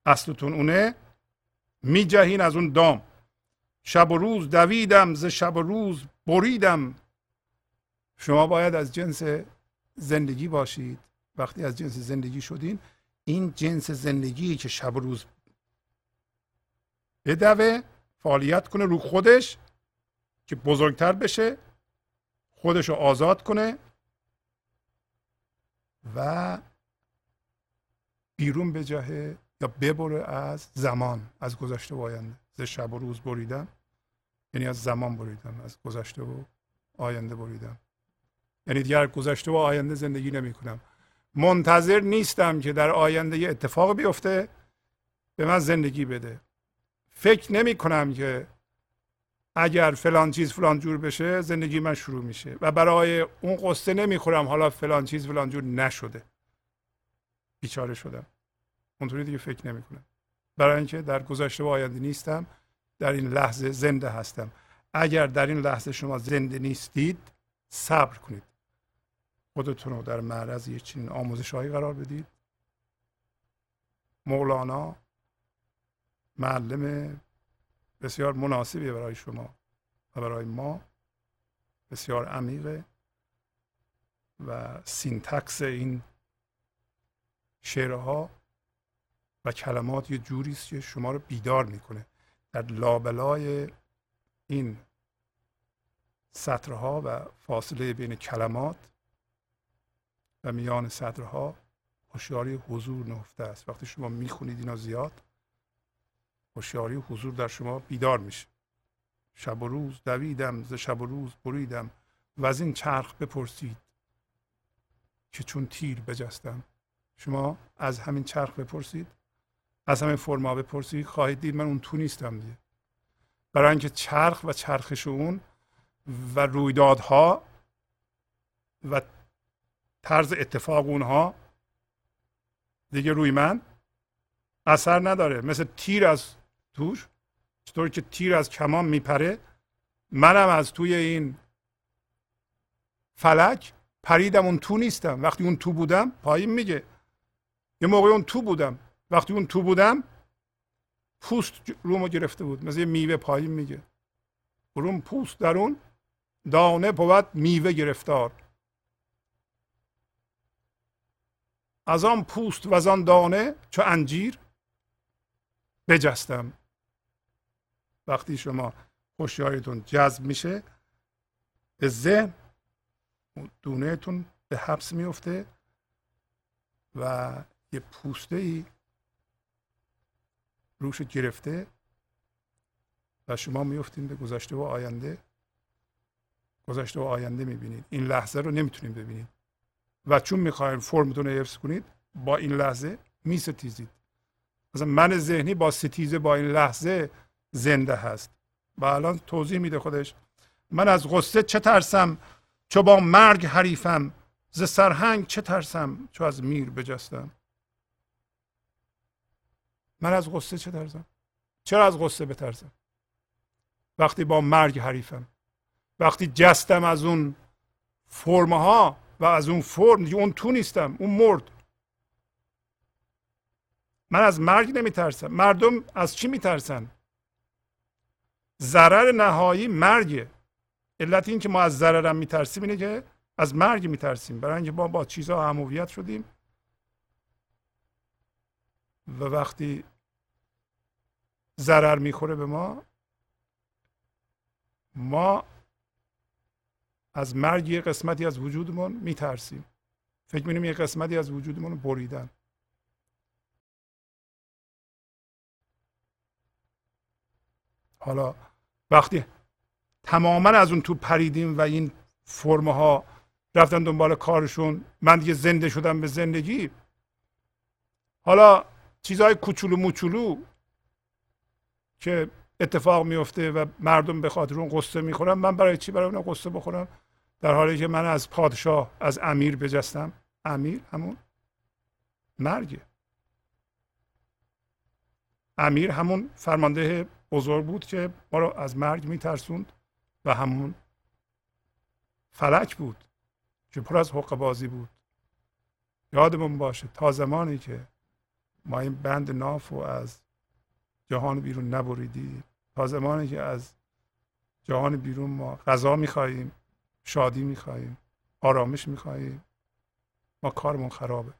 اصلتون اونه می جهین از اون دام. شب و روز دویدم ز شب و روز بریدم. شما باید از جنس زندگی باشید. وقتی از جنس زندگی شدین این جنس زندگی که شب و روز بدوه فعالیت کنه رو خودش که بزرگتر بشه خودش رو آزاد کنه و بیرون به جهه یا ببره از زمان از گذشته و آینده. ز شب و روز بریدم یعنی از زمان بریدم از گذشته و آینده بریدم. یعنی دیگر گذشته و آینده زندگی نمی کنم. منتظر نیستم که در آینده یه اتفاق بیفته به من زندگی بده. فکر نمی کنم که اگر فلان چیز فلان جور بشه زندگی من شروع میشه و برای اون قصه نمی‌خورم حالا فلان چیز فلان جور نشده. بیچاره شدم. اونطوری دیگه فکر نمی‌کنم برای اینکه در گذشته و آینده نیستم در این لحظه زنده هستم. اگر در این لحظه شما زنده نیستید صبر کنید. خودتون رو در معرض یه چنین آموزش هایی قرار بدید. مولانا معلم بسیار مناسبی برای شما و برای ما. بسیار عمیقه و syntax این شعرها و کلمات یه جوری است که شما رو بیدار می‌کنه. در لابلای این سطرها و فاصله بین کلمات و میان سطرها هوشیاری حضور نهفته است. وقتی شما می‌خونید اینا زیاد هوشیاری حضور در شما بیدار میشه. شب و روز دویدم ز شب و روز بریدم. و از این چرخ بپرسید که چون تیر بجستم. شما از همین چرخ بپرسید. از همین فرما بپرسید. خواهید دید من اون تو نیستم دیگه. برای اینکه چرخ و چرخش اون و رویدادها و طرز اتفاق اونها دیگه روی من اثر نداره. مثل تیر از توش چطور که تیر از کمان میپره منم از توی این فلک پریدم اون تو نیستم. وقتی اون تو بودم پایین میگه. یه موقع اون تو بودم. وقتی اون تو بودم پوست رومو گرفته بود. مثل یه میوه پایین میگه. روم پوست در اون دانه بود میوه گرفتار. از آن پوست و از آن دانه چو انجیر بجستم. وقتی شما هوشیاریتون جذب میشه به ذهن دونهتون به حبس میفته و یه پوسته ای روش گرفته و شما میفتین به گذشته و آینده. گذشته و آینده می‌بینید این لحظه رو نمی‌تونید ببینید و چون می‌خواین فرمتون رو حفظ کنید با این لحظه میستیزید. مثلا من ذهنی با ستیزه با این لحظه زنده هست. و الان توضیح میده خودش. من از غصه چه ترسم؟ چو با مرگ حریفم. ز سرهنگ چه ترسم؟ چو از میر بجستم. من از غصه چه ترسم؟ چرا از غصه بترسم؟ وقتی با مرگ حریفم. وقتی جستم از اون فرمها و از اون فرم دیگه اون تو نیستم اون مرد. من از مرگ نمیترسم. مردم از چی میترسن؟ ضرر نهایی مرگه. علت این که ما از ضررم میترسیم اینه که از مرگ میترسیم. برای اینکه ما با چیزها همویت شدیم. و وقتی ضرر می‌خوره به ما ما از مرگ یه قسمتی از وجودمون میترسیم. فکر می‌کنیم یه قسمتی از وجودمون بریدن. حالا وقتی تماما از اون تو پریدیم و این فرمه رفتن دنبال کارشون من دیگه زنده شدم به زندگی. حالا چیزهای کوچولو موچولو که اتفاق میفته و مردم به خاطر اون قصه می‌خورن. من برای چی برای اون قصه بخورم؟ در حالی که من از پادشاه از امیر بجستم. امیر همون مرگه امیر همون فرمانده بزرگ بود که ما رو از مرگ میترسوند و همون فلک بود که پر از حق بازی بود. یادمون باشه تا زمانی که ما این بند ناف و از جهان بیرون نبریدی تا زمانی که از جهان بیرون ما غذا می‌خواهیم شادی می‌خواهیم آرامش می‌خواهیم ما کارمون خرابه.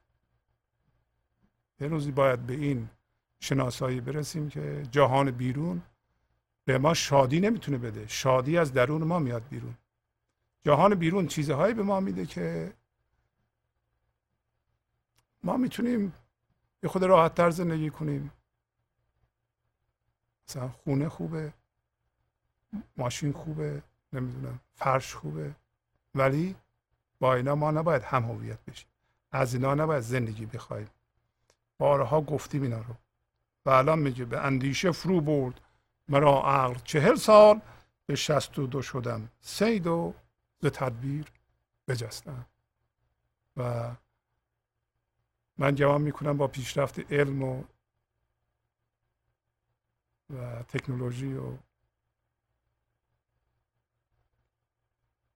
یه روزی باید به این شناسایی برسیم که جهان بیرون به ما شادی نمی‌تونه بده. شادی از درون ما میاد بیرون. جهان بیرون چیزهایی به ما میده که ما می‌تونیم یه خود راحت تر زندگی کنیم. مثلا خونه خوبه ماشین خوبه نمی‌دونم فرش خوبه. ولی با اینا ما نباید هم هویت بشیم. از اینا نباید زندگی بخوایم. بارها گفتیم اینا رو. و الان میگه به اندیشه فرو برد. مرا عقل چهل سال به شست و دو شدم سید و تدبیر بجستم. و من گمان می‌کنم با پیشرفت علم و و تکنولوژی و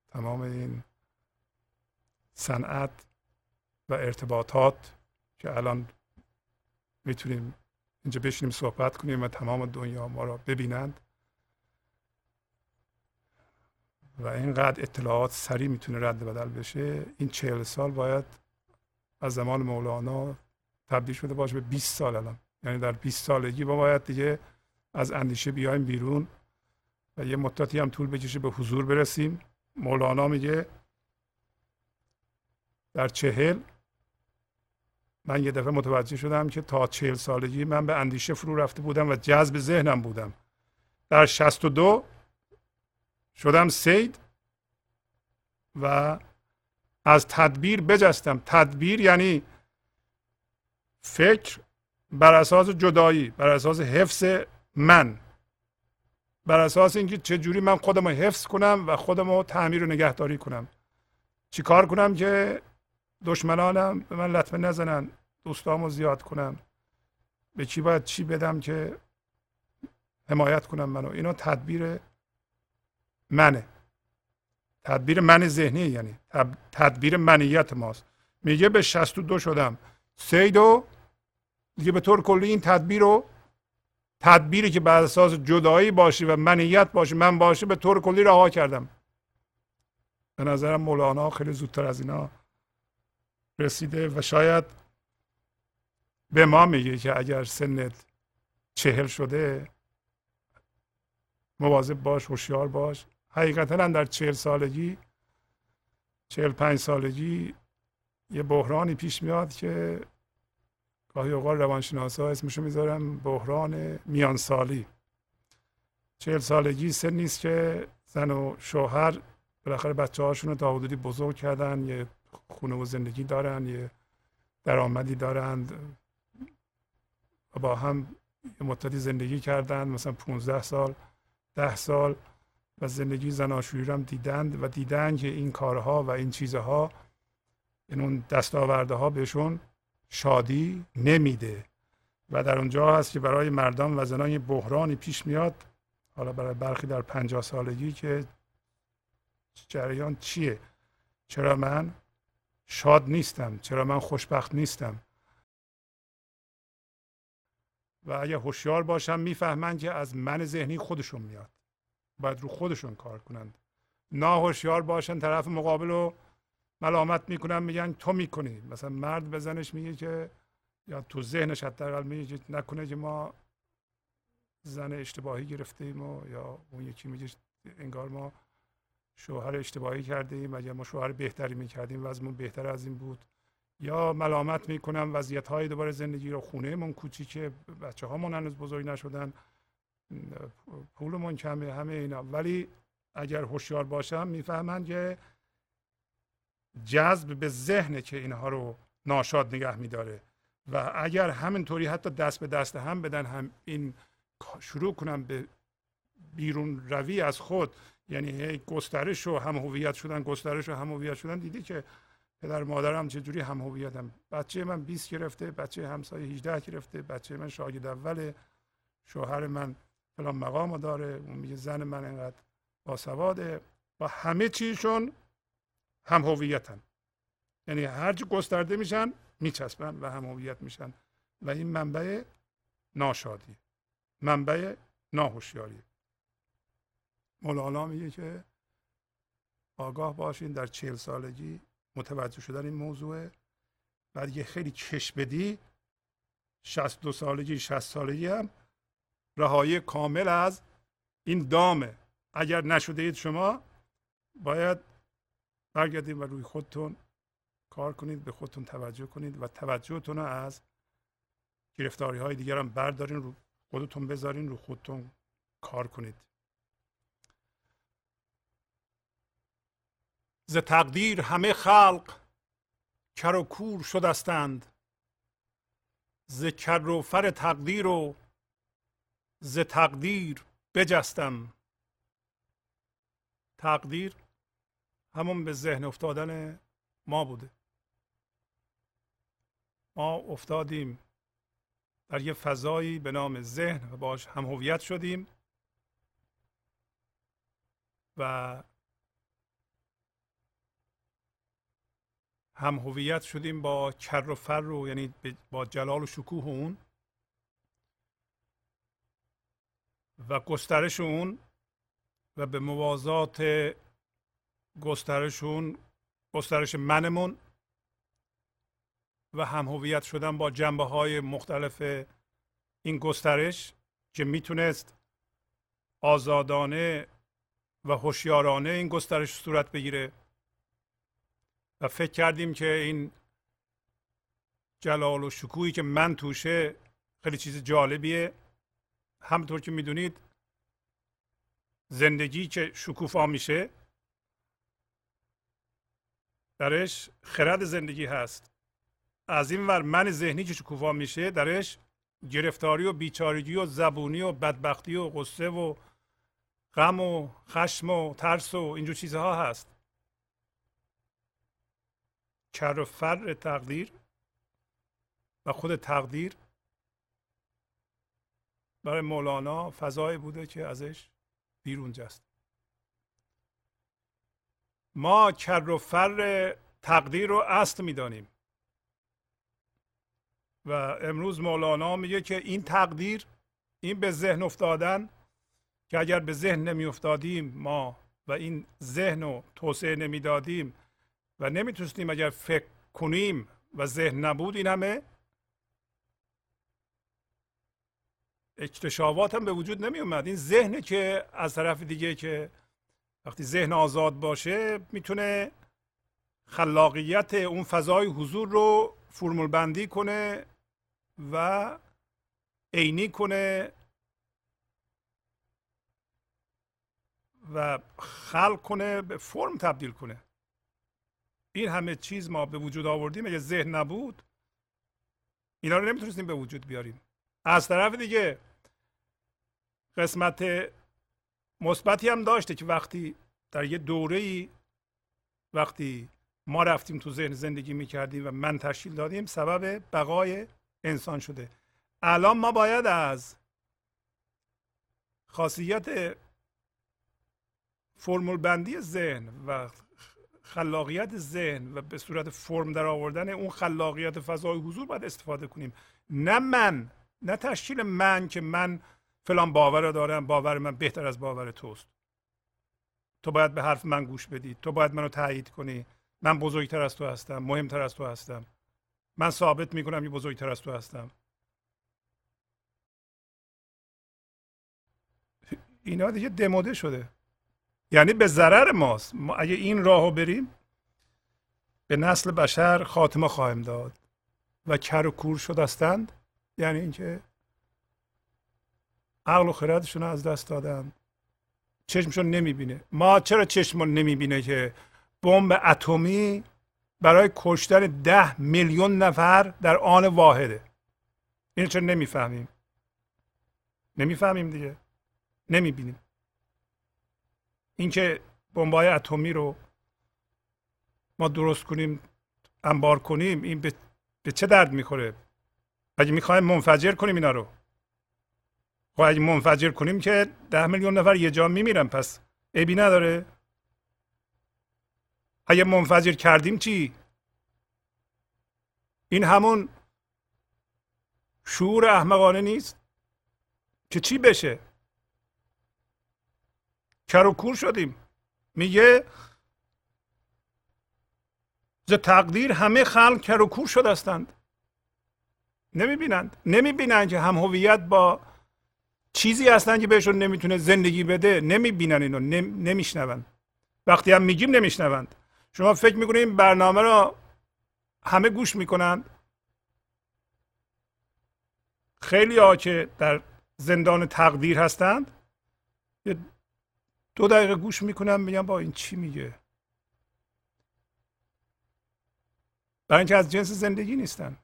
تمام این صنعت و ارتباطات که الان می‌تونیم اینجا بشینیم صحبت کنیم و تمام دنیا ما را ببینند. و اینقدر اطلاعات سریع می‌تونه رد بدل بشه این چهل سال باید از زمان مولانا تبدیل شده باشه به 20 سال الان. یعنی در 20 سالگی ما باید دیگه از اندیشه بیایم بیرون و یه مدتی هم طول بکشه به حضور برسیم. مولانا میگه در چهل من یه دفعه متوجه شدم که تا چهل سالگی من به اندیشه فرو رفته بودم و جذب ذهنم بودم. در شست و دو شدم سید و از تدبیر بجستم. تدبیر یعنی فکر بر اساس جدایی بر اساس حفظ من. بر اساس اینکه چجوری من خودم رو حفظ کنم و خودم رو تعمیر و نگهداری کنم. چی کار کنم که دشمنانم به من لطمه نزنن دوستامو زیاد کنم به چی باید چی بدم که حمایت کنم منو؟ اینا تدبیر منه. تدبیر من ذهنی یعنی. تدبیر منیت ماست. میگه به 62 شدم. سیدو دیگه به طور کلی این تدبیر رو تدبیری که بر اساس جدایی باشه و منیت باشه من باشه به طور کلی رها کردم. به نظرم مولانا خیلی زودتر از اینا رسیده و شاید به ما میگه که اگر سنت چهل شده مواظب باش هوشیار باش. حقیقتا در چهل سالگی چهل پنج سالگی یه بحرانی پیش میاد که گاهی اوقات روانشناسا اسمشو می‌ذارم بحران میان سالی چهل سالگی سن نیست که زن و شوهر بالاخره بچه هاشون رو تا بزرگ کردن یه خونه و زندگی دارن یه درآمدی دارند و با هم یه مدتی زندگی کردن مثلا 15 سال ده سال و زندگی زناشویی هم دیدند و دیدن که این کارها و این چیزها این اون دستاورده ها بهشون شادی نمیده. و در اونجا هست که برای مردان و زنان یه بحرانی پیش میاد. حالا برای برخی در پنجاه سالگی که جریان چیه؟ چرا من شاد نیستم؟ چرا من خوشبخت نیستم؟ و اگه هوشیار باشم می‌فهمن که از من ذهنی خودشون میاد. باید رو خودشون کار کنند. ناهوشیار باشن طرف مقابل رو ملامت می‌کنن میگن تو می‌کنی. مثلا مرد به زنش میگه که یا تو ذهنش حداقل میگه نکنه که ما زن اشتباهی گرفتیم و یا اون یکی میگه انگار ما شوهر اشتباهی کرده ایم اگر ما شوهر بهتری می‌کردیم وضعمون بهتر از این بود. یا ملامت می‌کنم وضعیت های دوباره زندگی رو خونه من کوچیکه بچه هامون هنوز بزرگ نشدن پولمون کمه همه اینا. ولی اگر هوشیار باشم می‌فهمن که جذب به ذهنه که اینها رو ناشاد نگه میداره. و اگر همینطوری حتی دست به دست هم بدن هم این شروع کنم به بیرون روی از خود یعنی گسترش و هم هویت شدن گسترش و هم هویت شدن دیدی که پدر مادرم چجوری هم هویتم بچه من 20 گرفته بچه همسایه 18 گرفته بچه من شاگرد اوله شوهر من فلان مقام داره اون میگه زن من انقدر باسواده. و همه چیشون هم هویتن. یعنی هرچی گسترده میشن میچسبن و هم هویت میشن. و این منبع ناشادی منبع ناهوشیاری مولانا میگه که آگاه باشین در چهل سالگی متوجه شدن این موضوع بعد یه خیلی کش بدی شست دو سالگی شست سالگی هم رهایی کامل از این دامه. اگر نشده اید شما باید برگردید و روی خودتون کار کنید به خودتون توجه کنید و توجهتون رو از گرفتاری های دیگر هم بردارین رو خودتون بذارین رو خودتون کار کنید. ز تقدیر همه خلق کر و کور شدستند. ز کر و فر تقدیر و ز تقدیر بجستم. تقدیر همون به ذهن افتادن ما بوده. ما افتادیم در یه فضایی به نام ذهن و باش هم هویت شدیم و هم هویت شدیم با کر و فر رو یعنی با جلال و شکوه اون و گسترش اون و به موازات گسترش اون گسترش منمون و هم هویت شدن با جنبه های مختلف این گسترش که می‌تونست آزادانه و هوشیارانه این گسترش صورت بگیره. و فکر کردیم که این جلال و شکوهی که من توشه خیلی چیز جالبیه. همطور که می‌دونید زندگی که شکوفا میشه درش خرد زندگی هست. از این ور من ذهنی که شکوفا میشه درش گرفتاری و بیچارگی و زبونی و بدبختی و غصه و غم و خشم و ترس و اینجور چیزها هست. کر و فر تقدیر و خود تقدیر برای مولانا فضایی بوده که ازش بیرون جست ما کر و فر تقدیر رو اصل می‌دانیم. و امروز مولانا میگه که این تقدیر این به ذهن افتادن که اگر به ذهن نمی افتادیم ما و این ذهن رو توسعه نمی‌دادیم و نمی‌تونستیم اگر فکر کنیم و ذهن نبود این همه اکتشافات هم به وجود نمی اومد این ذهن که از طرف دیگه که وقتی ذهن آزاد باشه می‌تونه خلاقیت اون فضای حضور رو فرمول بندی کنه و عینی کنه و خلق کنه به فرم تبدیل کنه. این همه چیز ما به وجود آوردیم. اگه ذهن نبود اینا رو نمی‌تونستیم به وجود بیاریم. از طرف دیگه قسمت مثبتی هم داشته که وقتی در یه دوره ای وقتی ما رفتیم تو ذهن زندگی می‌کردیم و من تشکیل دادیم سبب بقای انسان شده. الان ما باید از خاصیت فرمول بندی ذهن و خلاقیت ذهن و به صورت فرم در آوردن اون خلاقیت فضای حضور باید استفاده کنیم. نه من نه تشکیل من که من فلان باور دارم باور من بهتر از باور توست. تو باید به حرف من گوش بدی. تو باید منو تایید کنی. من بزرگتر از تو هستم مهمتر از تو هستم. من ثابت می‌کنم یه بزرگتر از تو هستم. اینا دیگه دموده شده. یعنی به ضرر ماست. ما اگه این راهو بریم به نسل بشر خاتمه خواهیم داد. و کر و کور شدستند. یعنی اینکه عقل و خردشون از دست دادن. چشمشون نمی‌بینه. ما چرا چشمون نمی‌بینه که بمب اتمی برای کشتن ده میلیون نفر در آن واحده؟ این چرا نمی‌فهمیم؟ نمی‌فهمیم دیگه. نمی‌بینیم. اینکه بمبای اتمی رو ما درست کنیم انبار کنیم این به, به چه درد می‌خوره؟ اگه می‌خوایم منفجر کنیم اینا رو. خب اگه منفجر کنیم که ده میلیون نفر یه جا میمیرن پس عیبی نداره. اگه منفجر کردیم چی؟ این همون شعور احمقانه نیست که چی بشه؟ کر و کور شدیم. میگه ز تقدیر همه خلق کر و کور شده هستند. نمی‌بینند. نمی‌بینند که هم هویت با چیزی هستن که بهشون نمی‌تونه زندگی بده نمی‌بینن اینو نمیشنون. وقتی هم میگیم نمیشنوند. شما فکر می‌کنید این برنامه رو همه گوش می‌کنند؟ خیلی ها که در زندان تقدیر هستند دو دقیقه گوش می‌کنم میگم با این چی میگه؟ برای اینکه از جنس زندگی نیستن.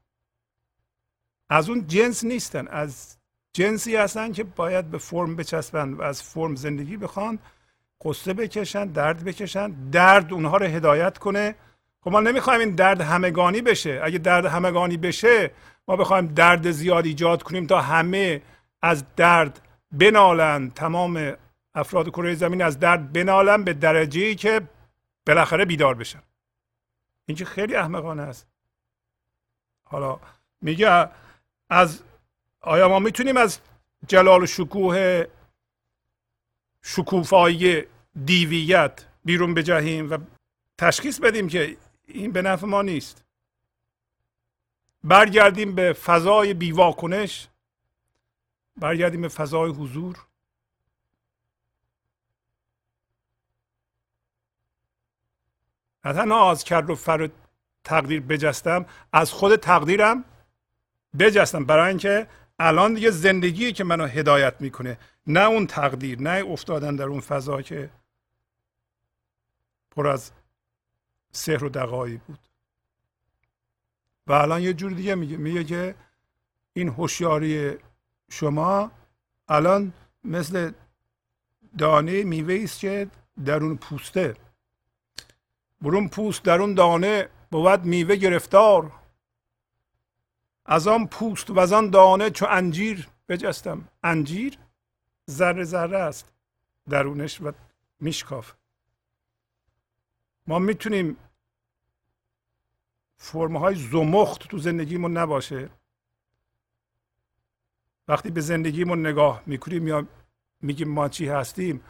از اون جنس نیستن از جنسی هستن که باید به فرم بچسبند و از فرم زندگی بخوان قصه بکشن درد بکشن درد اونها رو هدایت کنه. خب ما نمی‌خوایم این درد همگانی بشه. اگه درد همگانی بشه ما بخوایم درد زیاد ایجاد کنیم تا همه از درد بنالند تمام افراد کره زمین از درد بنالند به درجه ای که بالاخره بیدار بشن. این که خیلی احمقانه است. حالا میگه از آیا ما می‌تونیم از جلال و شکوه شکوفایی دیویت بیرون بجهیم و تشخیص بدیم که این به نفع ما نیست؟ برگردیم به فضای بیواکنش برگردیم به فضای حضور. نه تنها از کرد و فر تقدیر بجستم از خود تقدیرم بجستم. برای اینکه الان دیگه زندگی که منو هدایت می‌کنه. نه اون تقدیر نه افتادن در اون فضا که پر از سحر و دقایی بود. و الان یه جور دیگه میگه میگه که این هوشیاری شما الان مثل دانه میوه است که درون پوسته. برون پوست درون دانه بود میوه گرفتار. از آن پوست و از آن دانه چو انجیر بجستم. انجیر ذره ذره است درونش و میشکاف. ما می‌تونیم فرمهای زمخت تو زندگیمون نباشه. وقتی به زندگیمون نگاه می‌کنیم یا میگیم ما چی هستیم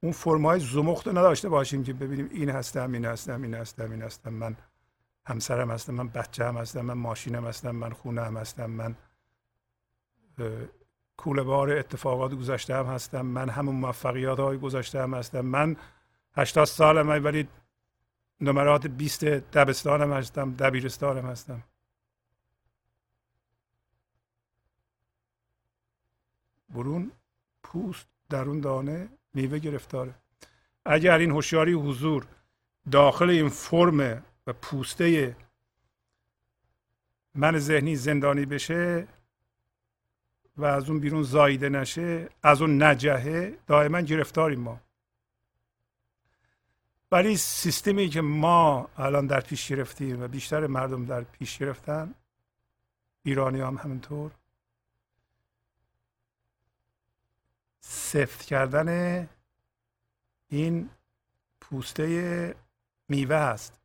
اون فرمای زمخت رو نداشته باشیم که ببینیم این هستم این هستم این هستم این هستم من همسرم هستم من بچه هم هستم من ماشینم هستم من خونه هم هستم من کوله بار اتفاقات گذشته هم هستم من همون موفقیات های گذشته هم هستم. من 80 سالم ولی نمرات 20 دبستانم هستم دبیرستانم هستم. برون پوست درون دانه میوه گرفتاره. اگر این هوشیاری حضور داخل این فرم و پوسته من ذهنی زندانی بشه و از اون بیرون زایده نشه از اون نجهه دائما گرفتاریم ما. ولی سیستمی که ما الان در پیش گرفتیم و بیشتر مردم در پیش گرفتن ایرانی هم همینطور سفت کردن این پوسته میوه است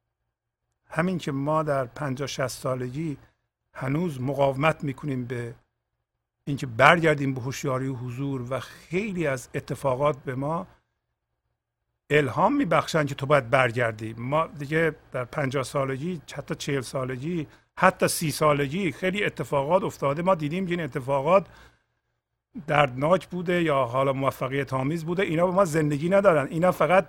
همین که ما در 50 60 سالگی هنوز مقاومت می‌کنیم به اینکه برگردیم به هوشیاری و حضور و خیلی از اتفاقات به ما الهام میبخشن که تو باید برگردی. ما دیگه در 50 سالگی حتی 40 سالگی حتی سی سالگی خیلی اتفاقات افتاده. ما دیدیم که این اتفاقات دردناک بوده یا حالا موفقیت آمیز بوده. اینا به ما زندگی ندارن. اینا فقط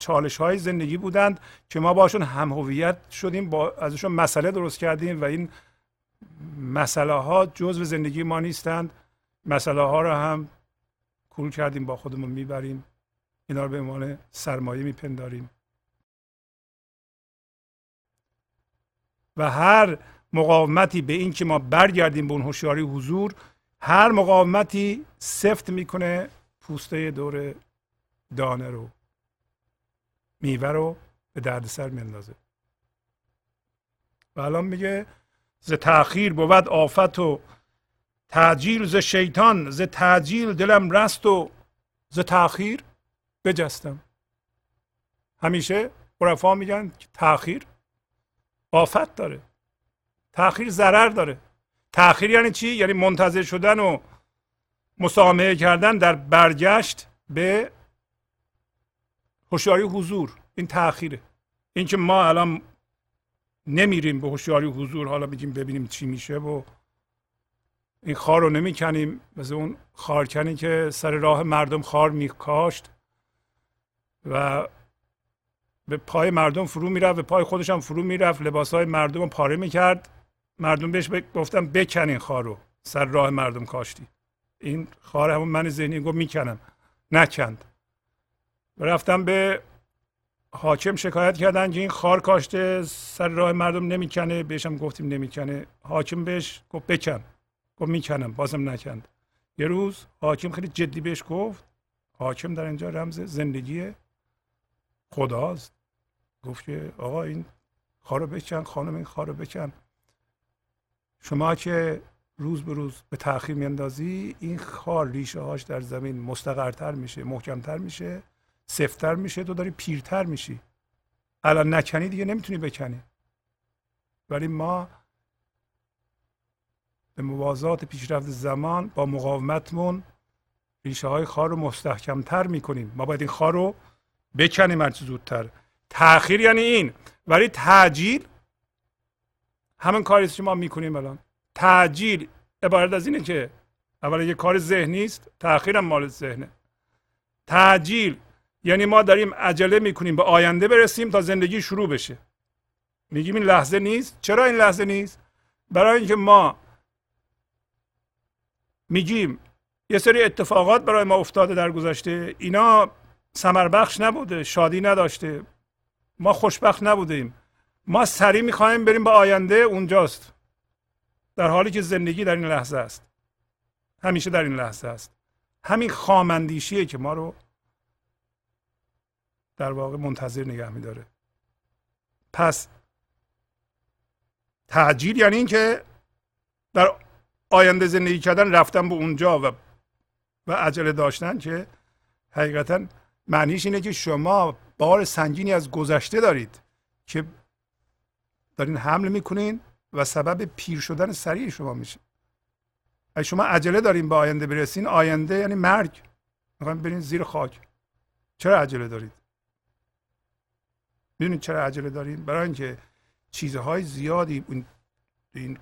چالش های زندگی بودند که ما باشون هم هویت شدیم با ازشون مسئله درست کردیم و این مسئله ها جزء زندگی ما نیستند. مسئله ها رو هم کول کردیم با خودمون می‌بریم. اینا رو به عنوان سرمایه میپنداریم. و هر مقاومتی به این که ما برگردیم به اون هوشیاری حضور هر مقاومتی سفت می‌کنه پوسته دور دانه رو. میوه رو به دردسر میندازه. و الان میگه ز تاخیر بود آفت و تعجیل ز شیطان ز تعجیل دلم رست و ز تاخیر بجستم. همیشه عرفا میگن که تاخیر آفت داره. تاخیر ضرر داره. تاخیر یعنی چی؟ یعنی منتظر شدن و مسامحه کردن در برگشت به هوشیاری حضور این تاخیره اینکه ما الان نمیریم به هوشیاری حضور حالا بگیم ببینیم چی میشه و این خار رو نمی‌کنیم. مثل اون خارکنی که سر راه مردم خار میکاشت و به پای مردم فرو می‌رفت به پای خودش هم فرو می‌رفت. لباس های مردم رو پاره می‌کرد. مردم بهش گفتم بکن این خار رو. سر راه مردم کاشتی. این خار همون من ذهنی گفت می‌کنم. نکند. و به حاکم شکایت کردن که این خار کاشته سر راه مردم نمی‌کنه بهش هم گفتیم نمی‌کنه. حاکم بهش گفت بکن. گفت می‌کنم بازم نکند. یه روز حاکم خیلی جدی بهش گفت. حاکم در اینجا رمز زندگی خداست. گفت که آقا این خارو بکن خانم این خارو بکن. شما که روز به روز به تاخیر میاندازی این خار ریشه هاش در زمین مستقرتر میشه محکمتر میشه. سفتر میشه تو داری پیرتر میشی. الان نکنی دیگه نمی‌تونی بکنی. ولی ما به موازات پیشرفت زمان با مقاومتمون ریشه های خار رو مستحکمتر می‌کنیم. ما باید این خار رو بکنیم هرچی زودتر. تاخیر یعنی این. ولی تعجیل همین کاری که ما می‌کنیم الان. تعجیل عبارت از اینه که اول یه کار ذهنی است. تاخیرم مال ذهنه. تعجیل یعنی ما داریم عجله می‌کنیم به آینده برسیم تا زندگی شروع بشه. میگیم این لحظه نیست. چرا این لحظه نیست؟ برای اینکه ما میگیم یه سری اتفاقات برای ما افتاده در گذشته. اینا سمر بخش نبوده شادی نداشته. ما خوشبخت نبودیم. ما سریع می‌خوایم بریم به آینده اونجاست. در حالی که زندگی در این لحظه است. همیشه در این لحظه است. همین خامندیشیه که ما رو در واقع منتظر نگه میداره. پس تعجیل یعنی اینکه در آینده زندگی کردن رفتن به اونجا و و عجله داشتن که حقیقتا معنیش اینه که شما بار سنگینی از گذشته دارید که دارین حمل می‌کنین و سبب پیر شدن سریع شما میشه. اگه شما عجله دارین به آینده برسین آینده یعنی مرگ. می‌خوایم برین زیر خاک. چرا عجله دارید؟ می‌دونید چرا عجله دارین برای اینکه چیزهای زیادی این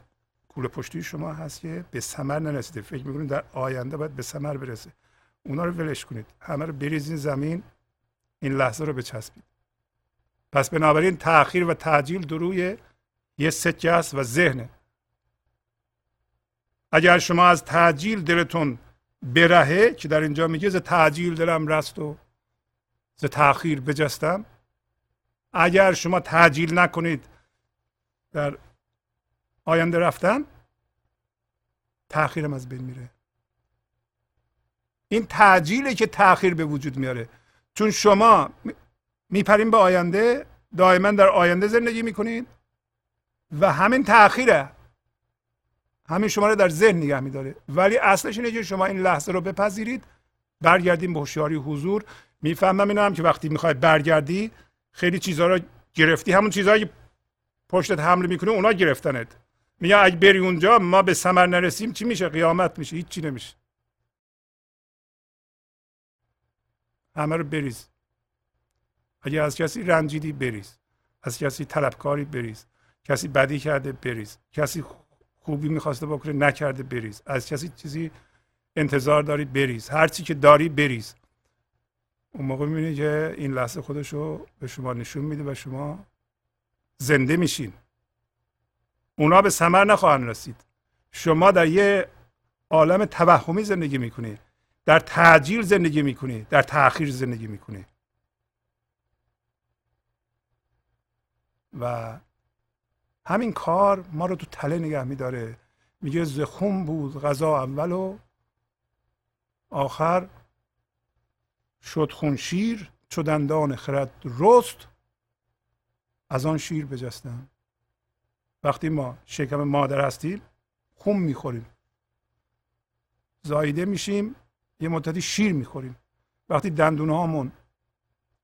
کوله پشتی شما هست که به ثمر نرسیده. فکر می‌کنید در آینده باید به ثمر برسه. اونا رو ولش کنید. همه رو بریزین زمین این لحظه رو بچسبید. پس بنابراین تاخیر و تعجیل دروی یه سکه است و ذهنه. اگر شما از تعجیل دلتون برهه که در اینجا میگه ز تعجیل دلم رست و ز تاخیر بجستم اگر شما تعجیل نکنید در آینده رفتن تاخیرم از بین میره. این تعجیله که تاخیر به وجود میاره. چون شما میپرین به آینده دائما در آینده زندگی می‌کنید و همین تاخیره همین شما رو در ذهن نگه میداره. ولی اصلش اینه که شما این لحظه رو بپذیرید. برگردیم به هوشیاری حضور. می‌فهمم اینو هم که وقتی می‌خوای برگردی خیلی چیزها رو گرفتی. همون چیزهایی که پشتت حمله می‌کنه اونا گرفتنت. میگه اگه بری اونجا ما به ثمر نرسیم چی میشه؟ قیامت میشه. هیچ چی نمیشه. همه رو بریز. اگه از کسی رنجیدی بریز. از کسی طلبکاری بریز. کسی بدی کرده بریز. کسی خوبی می‌خواسته بکنه نکرده بریز. از کسی چیزی انتظار داری بریز. هر چی که داری بریز. اون موقع می‌بینی که این لحظه خودش رو به شما نشون میده و شما زنده میشین. اونا به ثمر نخواهند رسید. شما در یه عالم توهمی زندگی می‌کنید در تعجیل زندگی می‌کنید در تاخیر زندگی می‌کنید و همین کار ما رو تو تله نگه میداره. میگه زخون بود غذا اول و آخر شد خون شیر چو دندان خرد رست از آن شیر بجستم. وقتی ما شکم مادر هستیم خون می‌خوریم. زایده میشیم یه مدتی شیر می‌خوریم. وقتی دندون هامون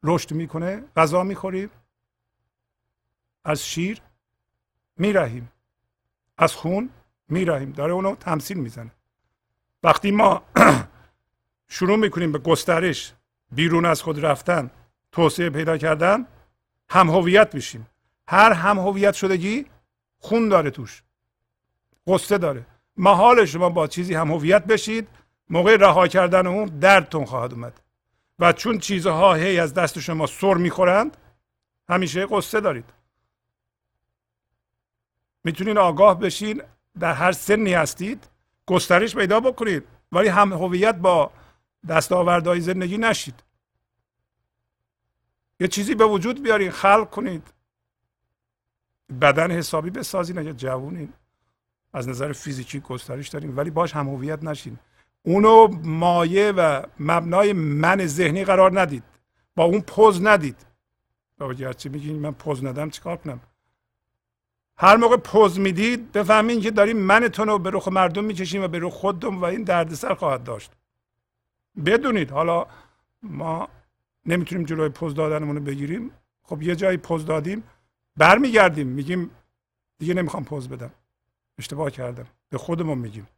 رشد می‌کنه غذا می‌خوریم. از شیر میرهیم. از خون میرهیم. داره اونو تمثیل می‌زنه. وقتی ما شروع می‌کنیم به گسترش بیرون از خود رفتن توسعه پیدا کردن هم هویت میشیم هر هم هویت شدگی خون داره توش قصه داره. محال شما با چیزی هم هویت بشید موقع رها کردن اون دردتون خواهد اومد. و چون چیزها هی از دست شما سر می‌خورند همیشه قصه دارید. می‌تونید آگاه بشین در هر سنی هستید گسترش پیدا بکنید. ولی هم هویت با دستاوردهای زندگی نشید. یه چیزی به وجود بیارید خلق کنید. بدن حسابی بسازین اگه جوونین. از نظر فیزیکی گسترش دارین ولی باش هم نشین. اونو مایه و مبنای من ذهنی قرار ندید. با اون پوز ندید. با گرچه میگین من پوز ندم چیکار کنم؟ هر موقع پوز می‌دید بفهمین که داریم منتون رو به رخ مردم می‌کشیم و به رخ خودتون و این دردسر خواهد داشت. بدونید حالا ما نمی‌تونیم جلوی پوز دادنمون رو بگیریم. خب یه جایی پوز دادیم برمیگردیم. میگیم دیگه نمی‌خوام پوز بدم. اشتباه کردم. به خودمون میگیم.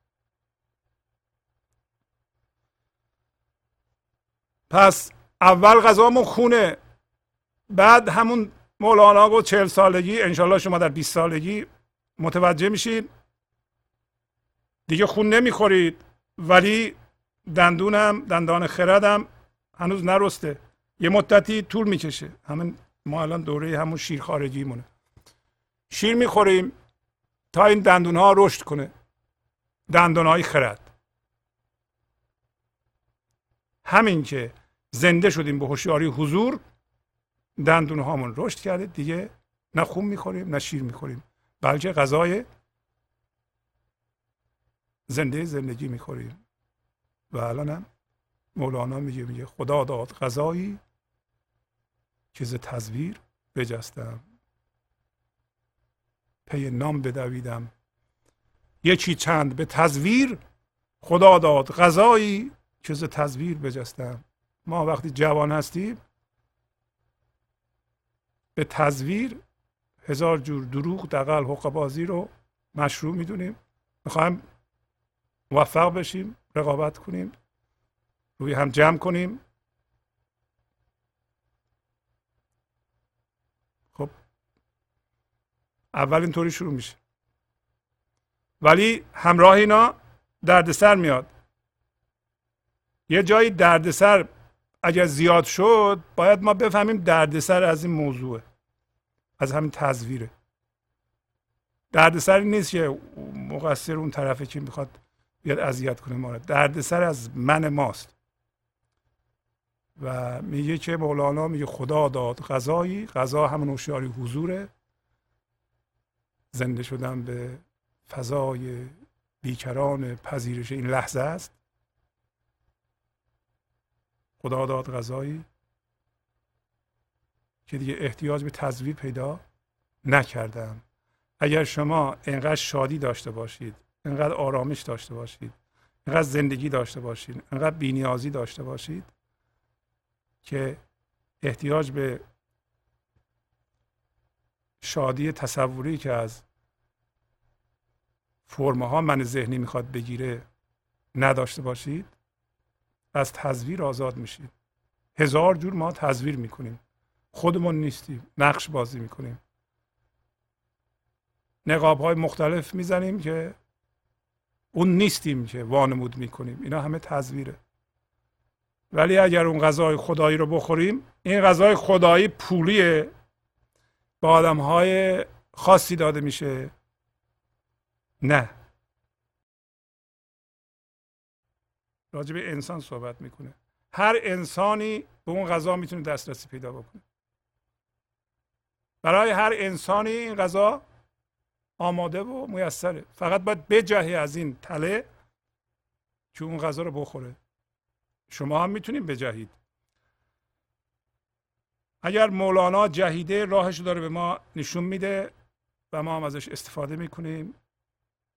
پس اول غذامون خونه. بعد همون مولانا گفت چهل سالگی انشالله شما در 20 سالگی متوجه میشید دیگه خون نمی‌خورید. ولی دندونم دندان خردم هنوز نرسته. یه مدتی طول می‌کشه. همین ما الان دوره همون شیر خارجی مونه. شیر می‌خوریم تا این دندون ها رشد کنه. دندون های خرد. همین که زنده شدیم به هوشیاری حضور دندون هامون رشد کرده. دیگه نه خون می‌خوریم نه شیر می‌خوریم. بلکه غذای زنده زندگی می‌خوریم. و الان هم مولانا میگه میگه خدا داد غذایی که ز تصویر بجستم. پی نام بدویدم. یکی چند به تصویر خدا داد غذایی که ز تصویر بجستم. ما وقتی جوان هستیم به تصویر هزار جور دروغ دقل حق بازی رو مشروع می‌دونیم. می‌خوایم موفق بشیم رقابت کنیم روی هم جمع کنیم خب اول اینطوری شروع میشه. ولی همراه اینا دردسر میاد. یه جایی دردسر اگر زیاد شد باید ما بفهمیم دردسر از این موضوعه. از همین تزویره. دردسری نیست که مقصر اون طرفه که می‌خواد بیاد اذیت کنه ما دردسر از من ماست. و میگه که مولانا میگه خدا داد غذایی غذا همون هوشیاری حضوره. زنده شدن به فضای بیکران پذیرش این لحظه است. خدا داد غذایی که دیگه احتیاج به تزویر پیدا نکردم اگر شما انقدر شادی داشته باشید انقدر آرامش داشته باشید انقدر زندگی داشته باشید انقدر بینیازی داشته باشید که احتیاج به شادی تصوری که از فرمه ها من ذهنی می‌خواد بگیره نداشته باشید از تزویر آزاد میشید. هزار جور ما تزویر می‌کنیم. خودمون نیستیم نقش بازی می‌کنیم. نقاب های مختلف می‌زنیم که اون نیستیم که وانمود می‌کنیم. اینا همه تزویره. ولی اگر اون غذای خدایی رو بخوریم این غذای خدایی پولیه. به آدم های خاصی داده میشه. نه. راجع به انسان صحبت می‌کنه. هر انسانی به اون غذا می‌تونه دسترسی پیدا بکنه. برای هر انسانی این غذا آماده و میسره. فقط باید بجهی از این تله که اون غذا رو بخوره. شما هم می‌تونید بجهید. اگر مولانا جهیده راهش داره به ما نشون میده و ما هم ازش استفاده می‌کنیم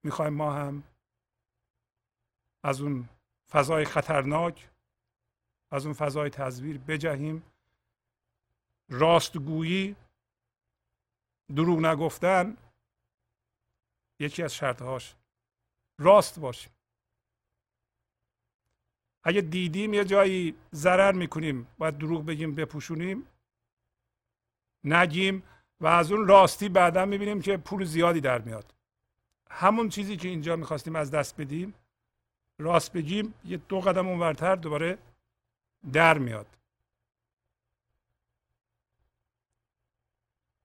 می‌خوایم ما هم از اون فضای خطرناک از اون فضای تزویر بجهیم. راستگویی دروغ نگفتن یکی از شرطهاش راست باشیم. اگه دیدیم یه جایی ضرر می‌کنیم باید دروغ بگیم بپوشونیم نگیم و از اون راستی بعدا می‌بینیم که پول زیادی در میاد. همون چیزی که اینجا می‌خواستیم از دست بدیم راست بگیم یه دو قدم اونورتر دوباره در میاد.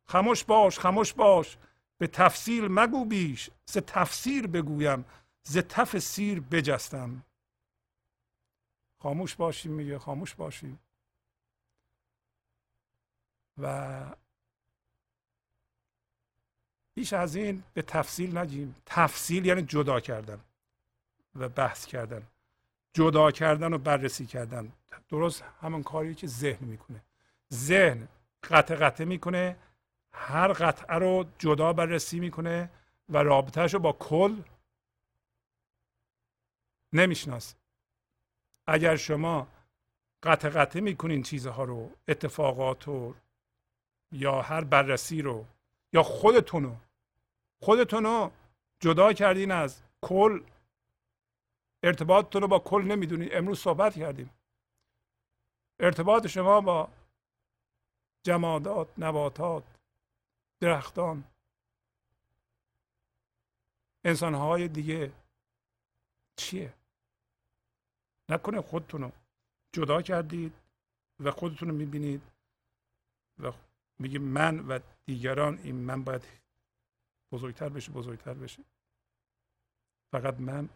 خموش باش خموش باش. به تفصیل مگو بیش. ز تفسیر بگویم. ز تف سیر بجستم. خاموش باشیم میگه خاموش باشیم. و بیش از این به تفصیل نگیم. تفصیل یعنی جدا کردن و بحث کردن. جدا کردن و بررسی کردن. درست همون کاری که ذهن می‌کنه. ذهن قطع قطع می‌کنه هر قطعه رو جدا بررسی می‌کنه و رابطهش رو با کل نمی‌شناسه. اگر شما قطع قطع می‌کنین چیزها رو اتفاقات رو یا هر بررسی رو یا خودتون رو خودتون رو جدا کردین از کل. ارتباطتون رو با کل نمی‌دونید امروز صحبت کردیم. ارتباط شما با جمادات نباتات درختان انسانهای دیگه چیه؟ نکنه خودتون رو جدا کردید و خودتون رو می‌بینید و میگه من و دیگران این من باید بزرگتر بشه بزرگتر بشه. فقط من.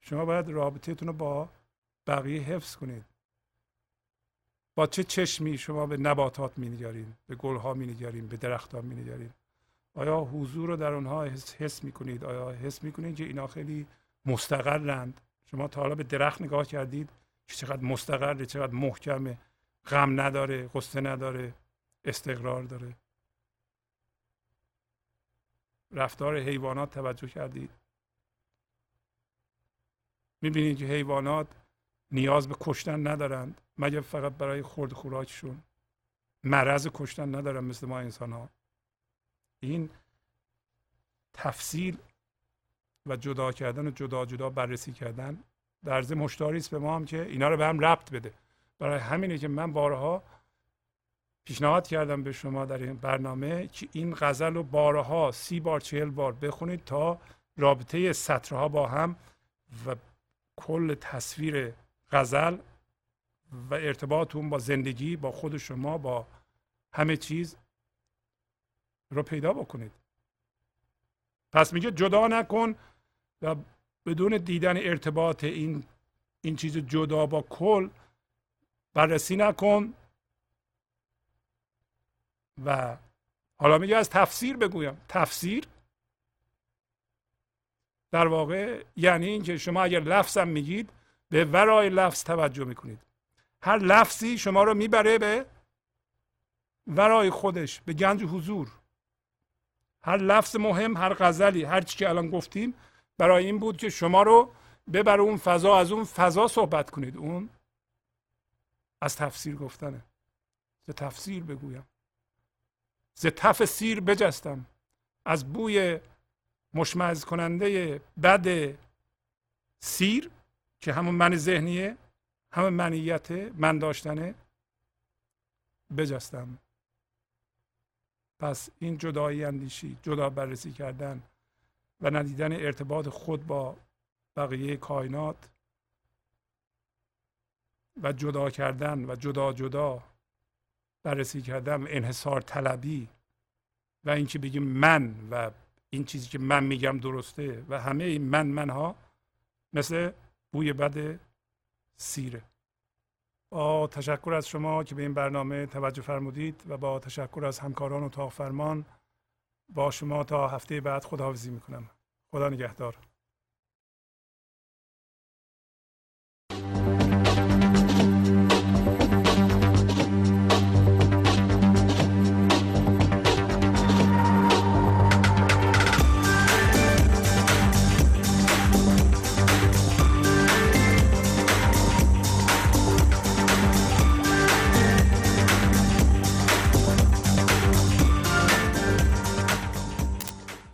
شما باید رابطهتون رو با بقیه حفظ کنید. با چه چشمی شما به نباتات مینگرین به گلها مینگرین به درختها مینگرین؟ آیا حضور رو در اونها حس, حس می‌کنید؟ آیا حس می‌کنید که اینا خیلی مستقرند؟ شما تا حالا به درخت نگاه کردید چقدر مستقره چقدر محکمه غم نداره قصه نداره. استقرار داره. رفتار حیوانات توجه کردید. می‌بینید که حیوانات نیاز به کشتن ندارند مگر فقط برای خورد خوراکشون. مرض کشتن ندارن مثل ما انسان ها این تفصیل و جدا کردن و جدا جدا بررسی کردن در ضمن مشتاری است به ما هم که اینا رو به هم ربط بده. برای همینه که من بارها پیشنهاد کردم به شما در این برنامه که این غزل رو بارها سی بار چهل بار بخونید تا رابطه سطرها با هم و کل تصویر غزل و ارتباط اون با زندگی با خود شما با همه چیز رو پیدا بکنید. پس میگه جدا نکن و بدون دیدن ارتباط این این چیز جدا با کل بررسی نکن. و حالا میگه از تفسیر بگویم. تفسیر در واقع یعنی اینکه شما اگر لفظم میگید به ورای لفظ توجه می‌کنید. هر لفظی شما رو می‌بره به ورای خودش به گنج حضور. هر لفظ مهم هر غزلی هر چی که الان گفتیم برای این بود که شما رو ببره اون فضا از اون فضا صحبت کنید. اون از تفسیر گفتنه. ز تفسیر بگویم. ز تف سیر بجستم. از بوی مشمعز کننده بد سیر که همون من ذهنیه همون منیت من داشتنه بجستم. پس این جدایی اندیشی جدا بررسی کردن و ندیدن ارتباط خود با بقیه کائنات و جدا کردن و جدا جدا بررسی کردن و انحصار طلبی و اینکه بگیم من و این چیزی که من میگم درسته و همه این من منها مثل بوی بد سیره. با تشکر از شما که به این برنامه توجه فرمودید و با تشکر از همکاران و فرمان با شما تا هفته بعد خداحافظی می‌کنم. خدا نگهدار.